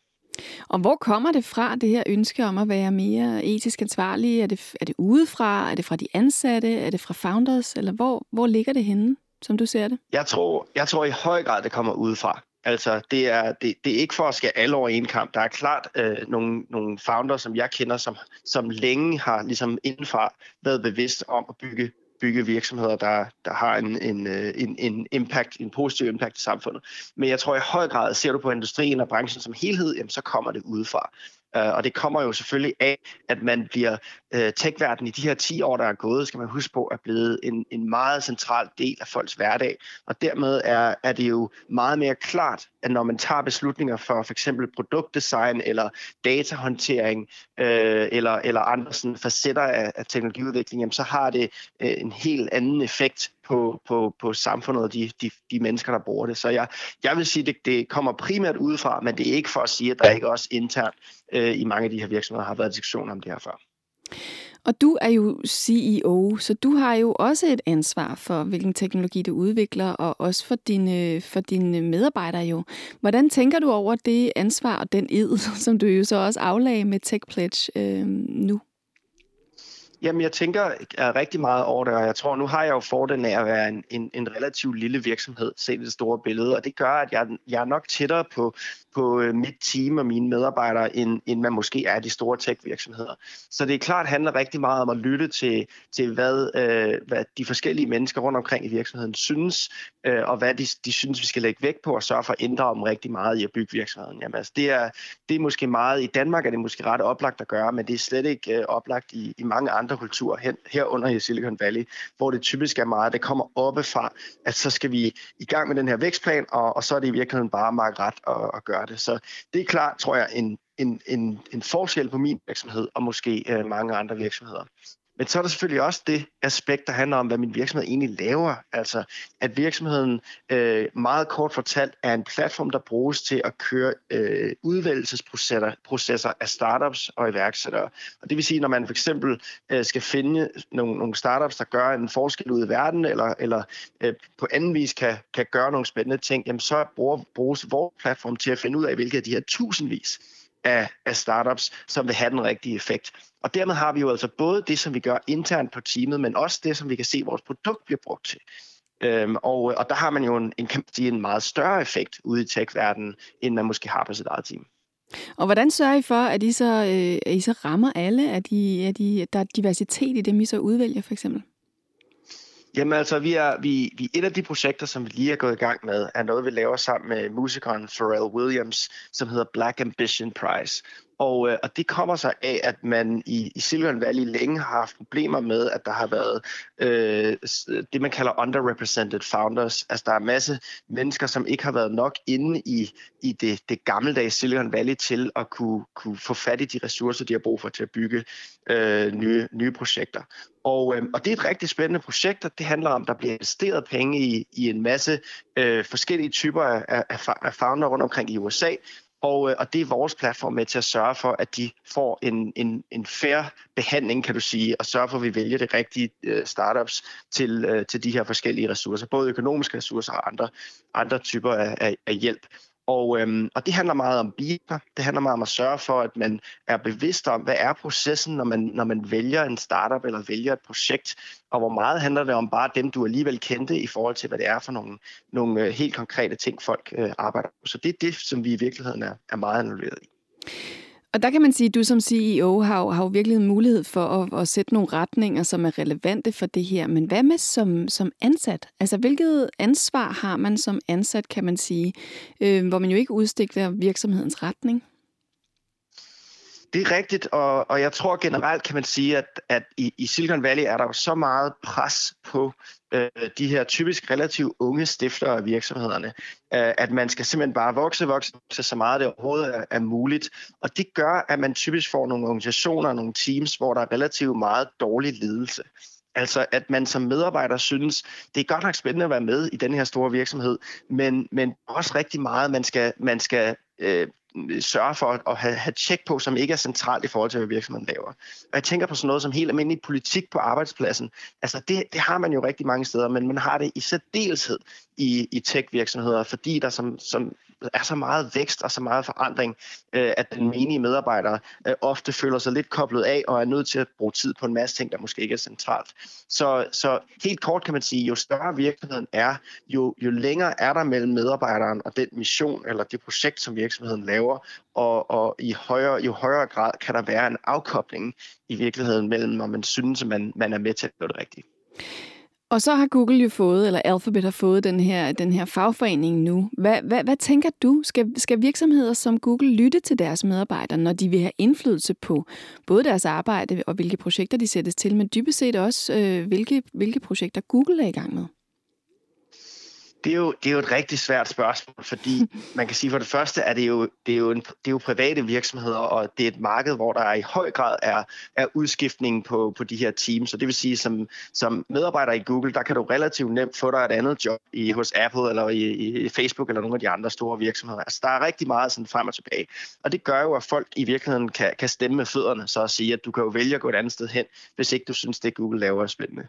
Og hvor kommer det fra, det her ønske om at være mere etisk ansvarlig? Er det, er det udefra? Er det fra de ansatte? Er det fra founders? Eller hvor, hvor ligger det henne, som du ser det? Jeg tror, jeg tror i høj grad, det kommer udefra. Altså, det er, det, det er ikke for at skære alle over en kamp. Der er klart øh, nogle, nogle founder, som jeg kender, som, som længe har ligesom indenfra været bevidst om at bygge bygge virksomheder, der, der har en, en, øh, en, en impact, en positiv impact i samfundet. Men jeg tror i høj grad, ser du på industrien og branchen som helhed, jamen, så kommer det udefra. Øh, og det kommer jo selvfølgelig af, at man bliver Øh, uh, tech-verdenen i de her 10 år, der er gået, skal man huske på, er blevet en, en meget central del af folks hverdag. Og dermed er, er det jo meget mere klart, at når man tager beslutninger for f.eks. eksempel produktdesign eller datahåndtering øh, eller, eller andre sådan, facetter af, af teknologiudvikling, jamen, så har det øh, en helt anden effekt på, på, på samfundet og de, de, de mennesker, der bruger det. Så jeg, jeg vil sige, at det, det kommer primært udefra, men det er ikke for at sige, at der ikke også internt øh, i mange af de her virksomheder har været diskussioner om det her før. Og du er jo CEO, så du har jo også et ansvar for, hvilken teknologi du udvikler, og også for dine, for dine medarbejdere jo. Hvordan tænker du over det ansvar og den ed, som du jo så også aflagde med Tech Pledge øh, nu? Jamen, jeg tænker rigtig meget over det, og jeg tror, nu har jeg jo fordelen af at være en, en, en relativt lille virksomhed, set det store billede, og det gør, at jeg, jeg er nok tættere på, på øh, mit team og mine medarbejdere, end, end man måske er de store tech-virksomheder. Så det er klart handler rigtig meget om at lytte til, til hvad, øh, hvad de forskellige mennesker rundt omkring i virksomheden synes, øh, og hvad de, de synes, vi skal lægge vægt på, og sørge for at ændre om rigtig meget i at bygge virksomheden. Jamen, altså, det, er, det er måske meget, i Danmark er det måske ret oplagt at gøre, men det er slet ikke øh, oplagt i, i mange andre kulturer, hen, herunder i Silicon Valley, hvor det typisk er meget, det kommer oppefra, at så skal vi i gang med den her vækstplan, og, og så er det i virkeligheden bare meget ret at, at gøre det. Så det er klart, tror jeg, en, en, en, en forskel på min virksomhed og måske øh, mange andre virksomheder. Men så er der selvfølgelig også det aspekt, der handler om, hvad min virksomhed egentlig laver. Altså, at virksomheden øh, meget kort fortalt er en platform, der bruges til at køre øh, udvælgelsesprocesser processer af startups og iværksættere. Og det vil sige, når man for eksempel øh, skal finde nogle, nogle startups, der gør en forskel ud i verden, eller, eller øh, på anden vis kan, kan gøre nogle spændende ting, jamen så bruger, bruges vores platform til at finde ud af, hvilke af de her tusindvis af, af startups, som vil have den rigtige effekt. Og dermed har vi jo altså både det, som vi gør internt på teamet, men også det, som vi kan se, vores produkt bliver brugt til. Øhm, og, øh, og der har man jo en, en, kan sige, en meget større effekt ude i tech-verdenen, end man måske har på sit eget team. Og hvordan sørger I for, at I så, øh, at I så rammer alle? At, I, at I, der er diversitet i dem, I så udvælger, for eksempel? Jamen altså, vi er, vi, vi, et af de projekter, som vi lige er gået i gang med, er noget, vi laver sammen med musikeren Pharrell Williams, som hedder Black Ambition Prize. Og, øh, og det kommer sig af, at man i, i Silicon Valley længe har haft problemer med, at der har været øh, det, man kalder underrepresented founders. Altså der er en masse mennesker, som ikke har været nok inde i, i det, det gammeldags Silicon Valley til at kunne, kunne få fat i de ressourcer, de har brug for til at bygge øh, nye, nye projekter. Og, øh, og det er et rigtig spændende projekt, og det handler om, at der bliver investeret penge i, i en masse øh, forskellige typer af, af, af founder rundt omkring i USA, og, øh, og det er vores platform med til at sørge for, at de får en, en, en fair behandling, kan du sige, og sørge for, at vi vælger det rigtige øh, startups til, øh, til de her forskellige ressourcer, både økonomiske ressourcer og andre, andre typer af, af, af hjælp. Og, øhm, og det handler meget om biler. Det handler meget om at sørge for, at man er bevidst om, hvad er processen, når man, når man vælger en startup eller vælger et projekt, og hvor meget handler det om bare dem, du alligevel kendte i forhold til, hvad det er for nogle, nogle øh, helt konkrete ting, folk øh, arbejder på. Så det er det, som vi i virkeligheden er, er meget involveret i. Og der kan man sige, at du som CEO har, har jo virkelig mulighed for at, at sætte nogle retninger, som er relevante for det her. Men hvad med som, som ansat? Altså, hvilket ansvar har man som ansat, kan man sige, øh, hvor man jo ikke udstikker virksomhedens retning? Det er rigtigt, og, og jeg tror generelt kan man sige, at, at i, i Silicon Valley er der jo så meget pres på øh, de her typisk relativt unge stifter af virksomhederne, øh, at man skal simpelthen bare vokse, vokse, vokse så meget det overhovedet er, er muligt. Og det gør, at man typisk får nogle organisationer og nogle teams, hvor der er relativt meget dårlig ledelse. Altså at man som medarbejder synes, det er godt nok spændende at være med i den her store virksomhed, men, men også rigtig meget, man skal, man skal øh, sørge for at have, have tjek på, som ikke er centralt i forhold til, hvad virksomheden laver. Og jeg tænker på sådan noget som helt almindelig politik på arbejdspladsen. Altså det, det har man jo rigtig mange steder, men man har det i særdeleshed i, i tech-virksomheder, fordi der som, som er så meget vækst og så meget forandring, øh, at den menige medarbejder øh, ofte føler sig lidt koblet af og er nødt til at bruge tid på en masse ting, der måske ikke er centralt. Så, så helt kort kan man sige, jo større virksomheden er, jo, jo længere er der mellem medarbejderen og den mission eller det projekt, som virksomheden laver, og, og i højere, jo højere grad kan der være en afkobling i virkeligheden mellem, om man synes, at man, man er med til at gøre det rigtigt. Og så har Google jo fået, eller Alphabet har fået den her, den her fagforening nu. Hvad, hvad, hvad tænker du? Skal, skal virksomheder som Google lytte til deres medarbejdere, når de vil have indflydelse på både deres arbejde og hvilke projekter de sættes til, men dybest set også, øh, hvilke, hvilke projekter Google er i gang med? Det er, jo, det er jo et rigtig svært spørgsmål, fordi man kan sige for det første, at det jo, det er jo, en, det er jo private virksomheder, og det er et marked, hvor der i høj grad er, er udskiftning på, på de her teams. Så det vil sige, som, som medarbejder i Google, der kan du relativt nemt få dig et andet job i, hos Apple eller i, i Facebook eller nogle af de andre store virksomheder. Altså, der er rigtig meget sådan frem og tilbage. Og det gør jo, at folk i virkeligheden kan, kan stemme med fødderne, så at sige, at du kan jo vælge at gå et andet sted hen, hvis ikke du synes, det Google laver er spændende.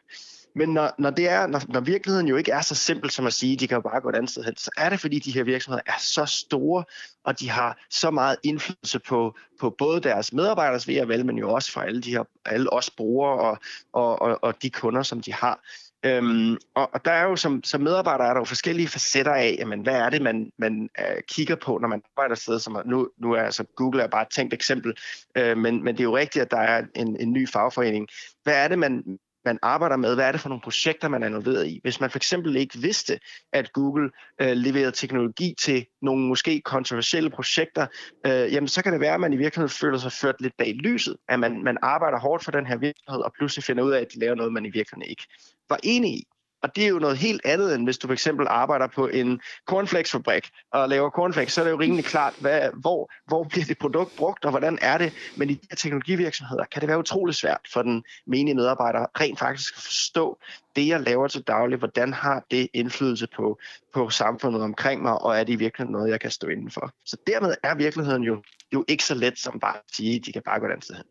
Men når, når, det er, når, når virkeligheden jo ikke er så simpel som at sige, at de kan jo bare gå et andet sted hen, så er det fordi, de her virksomheder er så store, og de har så meget indflydelse på, på både deres medarbejderes ved at vel, men jo også for alle, de her, alle os brugere og, og, og, og de kunder, som de har. Øhm, og, og der er jo som, som medarbejder er der jo forskellige facetter af, jamen, hvad er det, man, man uh, kigger på, når man arbejder et sted, som nu, nu er altså Google er bare et tænkt eksempel, uh, men, men det er jo rigtigt, at der er en, en ny fagforening. Hvad er det, man, man arbejder med, hvad er det for nogle projekter, man er involveret i. Hvis man for eksempel ikke vidste, at Google øh, leverede teknologi til nogle måske kontroversielle projekter, øh, jamen så kan det være, at man i virkeligheden føler sig ført lidt bag lyset, at man, man arbejder hårdt for den her virksomhed, og pludselig finder ud af, at de laver noget, man i virkeligheden ikke var enig i. Og det er jo noget helt andet, end hvis du for eksempel arbejder på en cornflakesfabrik og laver cornflakes, så er det jo rimelig klart, hvad, hvor, hvor bliver det produkt brugt, og hvordan er det. Men i de her teknologivirksomheder kan det være utrolig svært for den menige medarbejder rent faktisk at forstå det, jeg laver til daglig, hvordan har det indflydelse på, på samfundet omkring mig, og er det i virkeligheden noget, jeg kan stå indenfor. Så dermed er virkeligheden jo, jo ikke så let som bare at sige, at de kan bare gå et andet sted hen.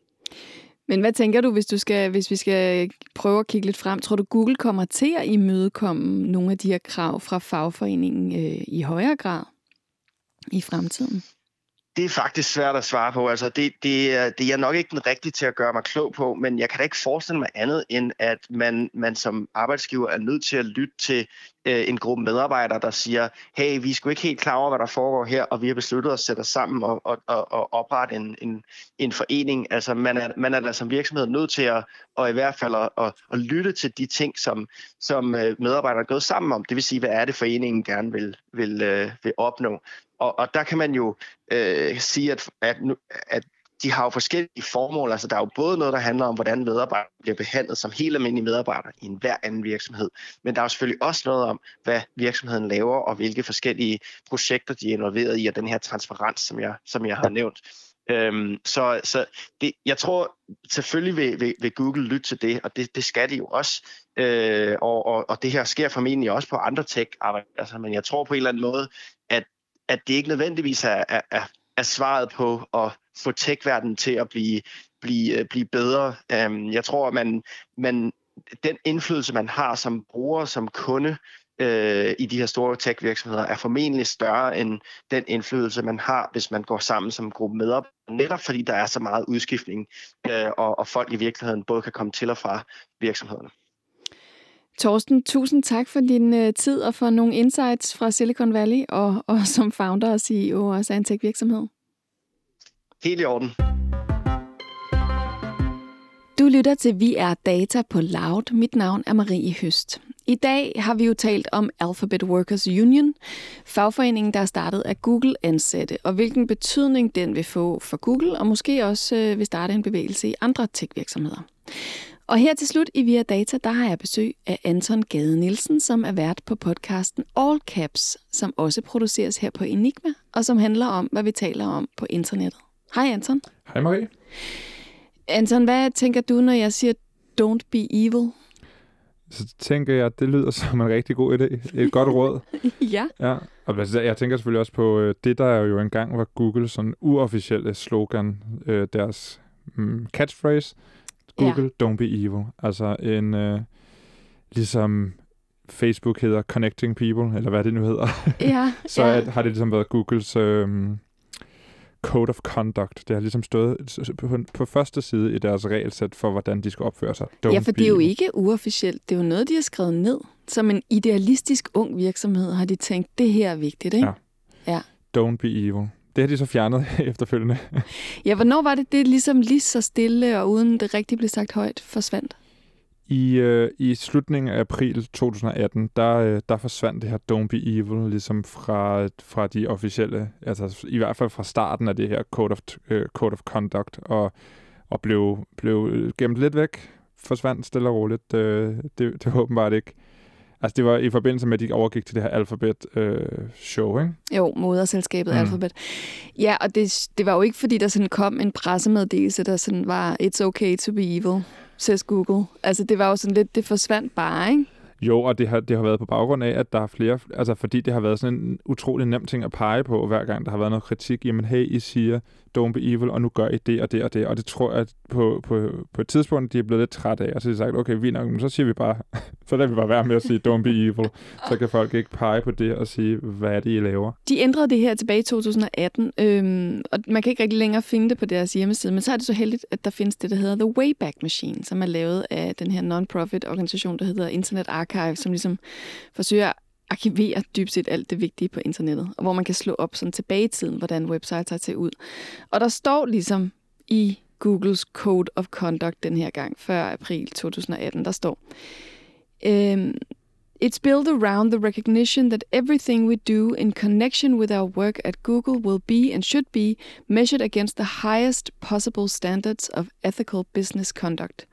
Men hvad tænker du, hvis, du skal, hvis vi skal prøve at kigge lidt frem? Tror du, Google kommer til at imødekomme nogle af de her krav fra fagforeningen øh, i højere grad i fremtiden? Det er faktisk svært at svare på. Altså, det, det, det er jeg nok ikke den rigtige til at gøre mig klog på, men jeg kan da ikke forestille mig andet, end at man, man som arbejdsgiver er nødt til at lytte til øh, en gruppe medarbejdere, der siger, hey, vi er sgu ikke helt klar over, hvad der foregår her, og vi har besluttet at sætte os sammen og, og, og, og oprette en, en, en forening. Altså, man er, man er da som virksomhed nødt til at, og i hvert fald at, at, at lytte til de ting, som, som medarbejderne medarbejdere er gået sammen om. Det vil sige, hvad er det, foreningen gerne vil, vil, øh, vil opnå. Og, og der kan man jo øh, sige, at, at, nu, at de har jo forskellige formål. Altså, der er jo både noget, der handler om, hvordan medarbejdere bliver behandlet som helt almindelige medarbejdere i enhver anden virksomhed. Men der er jo selvfølgelig også noget om, hvad virksomheden laver, og hvilke forskellige projekter de er involveret i, og den her transparens, som jeg, som jeg har nævnt. Øhm, så så det, jeg tror selvfølgelig vil, vil, vil Google lytte til det, og det, det skal de jo også. Øh, og, og, og det her sker formentlig også på andre tech-arbejdspladser, men jeg tror på en eller anden måde, at, at det ikke nødvendigvis er, er, er, er svaret på at få tech-verdenen til at blive, blive, øh, blive bedre. Um, jeg tror, at man, man, den indflydelse, man har som bruger, som kunde øh, i de her store tech-virksomheder, er formentlig større end den indflydelse, man har, hvis man går sammen som gruppe medarbejdere. Netop fordi der er så meget udskiftning, øh, og, og folk i virkeligheden både kan komme til og fra virksomhederne. Torsten, tusind tak for din øh, tid og for nogle insights fra Silicon Valley og, og som founder og CEO også af en tech-virksomhed. Helt i orden. Du lytter til Vi er Data på Loud. Mit navn er Marie Høst. I dag har vi jo talt om Alphabet Workers Union, fagforeningen, der er startet af Google ansatte, og hvilken betydning den vil få for Google, og måske også øh, vil starte en bevægelse i andre tech-virksomheder. Og her til slut i Via Data, der har jeg besøg af Anton Gade Nielsen, som er vært på podcasten All Caps, som også produceres her på Enigma, og som handler om, hvad vi taler om på internettet. Hej Anton. Hej Marie. Anton, hvad tænker du, når jeg siger don't be evil? Så tænker jeg, at det lyder som en rigtig god idé. Et godt råd. ja. ja. Og jeg tænker selvfølgelig også på øh, det, der jo engang var Google sådan uofficielle slogan, øh, deres mm, catchphrase, Google, ja. don't be evil. Altså en, øh, ligesom Facebook hedder Connecting People, eller hvad det nu hedder. Ja, så ja. At, har det ligesom været Googles øh, Code of Conduct. Det har ligesom stået på, på første side i deres regelsæt for, hvordan de skal opføre sig. Don't ja, for det er jo ikke uofficielt. Det er jo noget, de har skrevet ned. Som en idealistisk ung virksomhed har de tænkt, det her er vigtigt, ikke? Ja. ja. Don't be evil. Det har de så fjernet efterfølgende. ja, hvornår var det, det ligesom lige så stille, og uden det rigtigt blev sagt højt, forsvandt? I, øh, I slutningen af april 2018, der, øh, der forsvandt det her Don't Be Evil ligesom fra, fra de officielle, altså i hvert fald fra starten af det her Code of, øh, Code of Conduct, og, og blev, blev gemt lidt væk, forsvandt stille og roligt. Øh, det, det var åbenbart ikke Altså, det var i forbindelse med, at de overgik til det her Alphabet-show, øh, ikke? Jo, moderselskabet mm. Alphabet. Ja, og det, det var jo ikke, fordi der sådan kom en pressemeddelelse, der sådan var, it's okay to be evil, says Google. Altså, det var jo sådan lidt, det forsvandt bare, ikke? Jo, og det har, det har været på baggrund af, at der er flere, altså fordi det har været sådan en utrolig nem ting at pege på, hver gang der har været noget kritik. Jamen, hey, I siger don't be evil, og nu gør I det og det og det. Og det tror jeg, at på, på, på et tidspunkt, de er blevet lidt trætte af, og så har de sagt, okay, vi nok, så siger vi bare, så lader vi bare være med at sige, don't be evil. Så kan folk ikke pege på det og sige, hvad er det, I laver? De ændrede det her tilbage i 2018, øhm, og man kan ikke rigtig længere finde det på deres hjemmeside, men så er det så heldigt, at der findes det, der hedder The Wayback Machine, som er lavet af den her non-profit organisation, der hedder Internet Archive, som ligesom forsøger arkiverer dybt set alt det vigtige på internettet, og hvor man kan slå op sådan tilbage i tiden, hvordan websites har set ud. Og der står ligesom i Googles Code of Conduct den her gang, før april 2018, der står, um, It's built around the recognition that everything we do in connection with our work at Google will be and should be measured against the highest possible standards of ethical business conduct.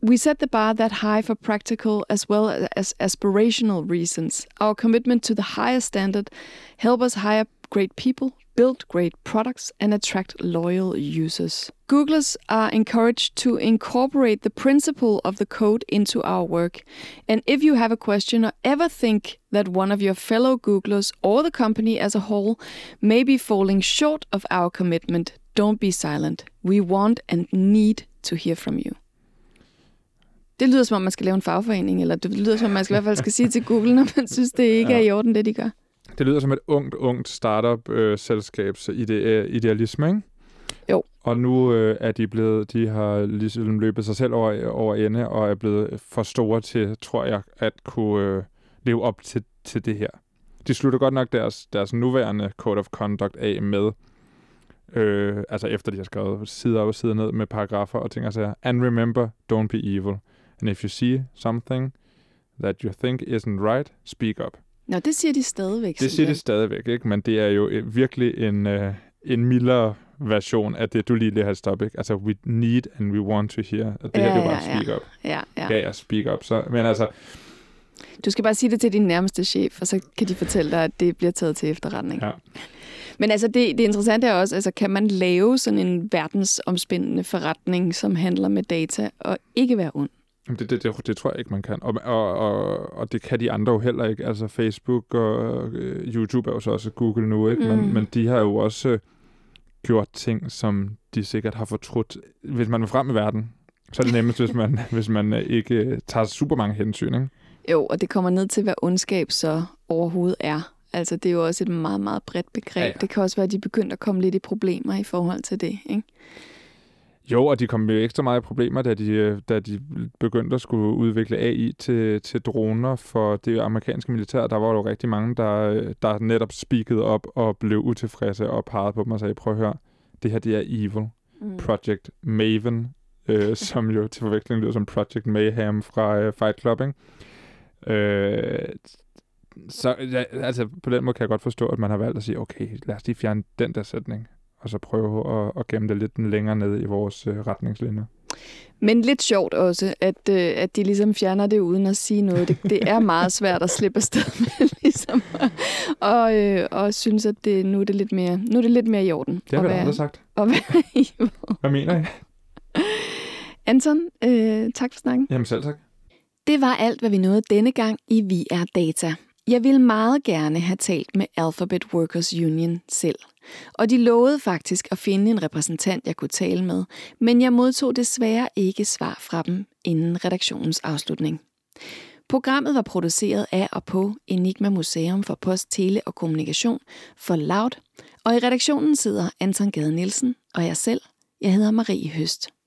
We set the bar that high for practical as well as aspirational reasons. Our commitment to the highest standard help us hire great people, build great products, and attract loyal users. Googlers are encouraged to incorporate the principle of the code into our work. And if you have a question or ever think that one of your fellow Googlers or the company as a whole may be falling short of our commitment, don't be silent. We want and need to hear from you. Det lyder som om, man skal lave en fagforening, eller det lyder som om, man skal i hvert fald skal sige til Google, når man synes, det ikke ja. er i orden, det de gør. Det lyder som et ungt, ungt startup-selskabs ide- øh, idealisme, ikke? Jo. Og nu øh, er de blevet, de har ligesom løbet sig selv over, over ende, og er blevet for store til, tror jeg, at kunne øh, leve op til, til det her. De slutter godt nok deres, deres nuværende Code of Conduct af med, øh, altså efter de har skrevet side op og side ned med paragrafer og ting og sager. And remember, don't be evil. And if you see something that you think isn't right, speak up. Nå, det siger de stadigvæk. Det siger de stadigvæk, ikke? Men det er jo virkelig en, uh, en mildere version af det, du lige har stoppet. Ikke? Altså, we need and we want to hear. Det ja, her, det er bare ja, speak up. Ja, ja. Ja, ja, speak up. Så, men altså... Du skal bare sige det til din nærmeste chef, og så kan de fortælle dig, at det bliver taget til efterretning. Ja. Men altså, det, det interessante er også, altså, kan man lave sådan en verdensomspændende forretning, som handler med data, og ikke være ond? Det, det, det, det tror jeg ikke, man kan. Og, og, og, og det kan de andre jo heller ikke. Altså Facebook og uh, YouTube er jo så også Google nu, ikke? Men, mm. men de har jo også uh, gjort ting, som de sikkert har fortrudt. Hvis man vil frem i verden, så er det nemmest, hvis man, hvis man uh, ikke tager super mange hensyn, ikke? Jo, og det kommer ned til, hvad ondskab så overhovedet er. Altså, det er jo også et meget, meget bredt begreb. Ja, ja. Det kan også være, at de begyndte at komme lidt i problemer i forhold til det, ikke? Jo, og de kom jo ekstra meget i problemer, da de, øh, da de begyndte at skulle udvikle AI til, til droner for det amerikanske militær. Der var jo rigtig mange, der, der netop speakede op og blev utilfredse og pegede på dem og sagde, prøv at høre, det her det er evil. Mm. Project Maven, øh, som jo til forveksling lyder som Project Mayhem fra øh, Fight Club, ikke? Øh, så ja, altså, på den måde kan jeg godt forstå, at man har valgt at sige, okay, lad os lige fjerne den der sætning og så prøve at, at gemme det lidt længere ned i vores øh, retningslinjer. Men lidt sjovt også, at, øh, at de ligesom fjerner det uden at sige noget. Det, det er meget svært at slippe afsted med, ligesom, og, øh, og synes, at det, nu, er det lidt mere, nu er det lidt mere i orden. Det har vi aldrig sagt. Og være Hvad mener I? Anton, øh, tak for snakken. Jamen selv tak. Det var alt, hvad vi nåede denne gang i Vi er Data. Jeg ville meget gerne have talt med Alphabet Workers Union selv. Og de lovede faktisk at finde en repræsentant, jeg kunne tale med, men jeg modtog desværre ikke svar fra dem inden redaktionens afslutning. Programmet var produceret af og på Enigma Museum for Post, Tele og Kommunikation for Loud, og i redaktionen sidder Anton Gade Nielsen og jeg selv. Jeg hedder Marie Høst.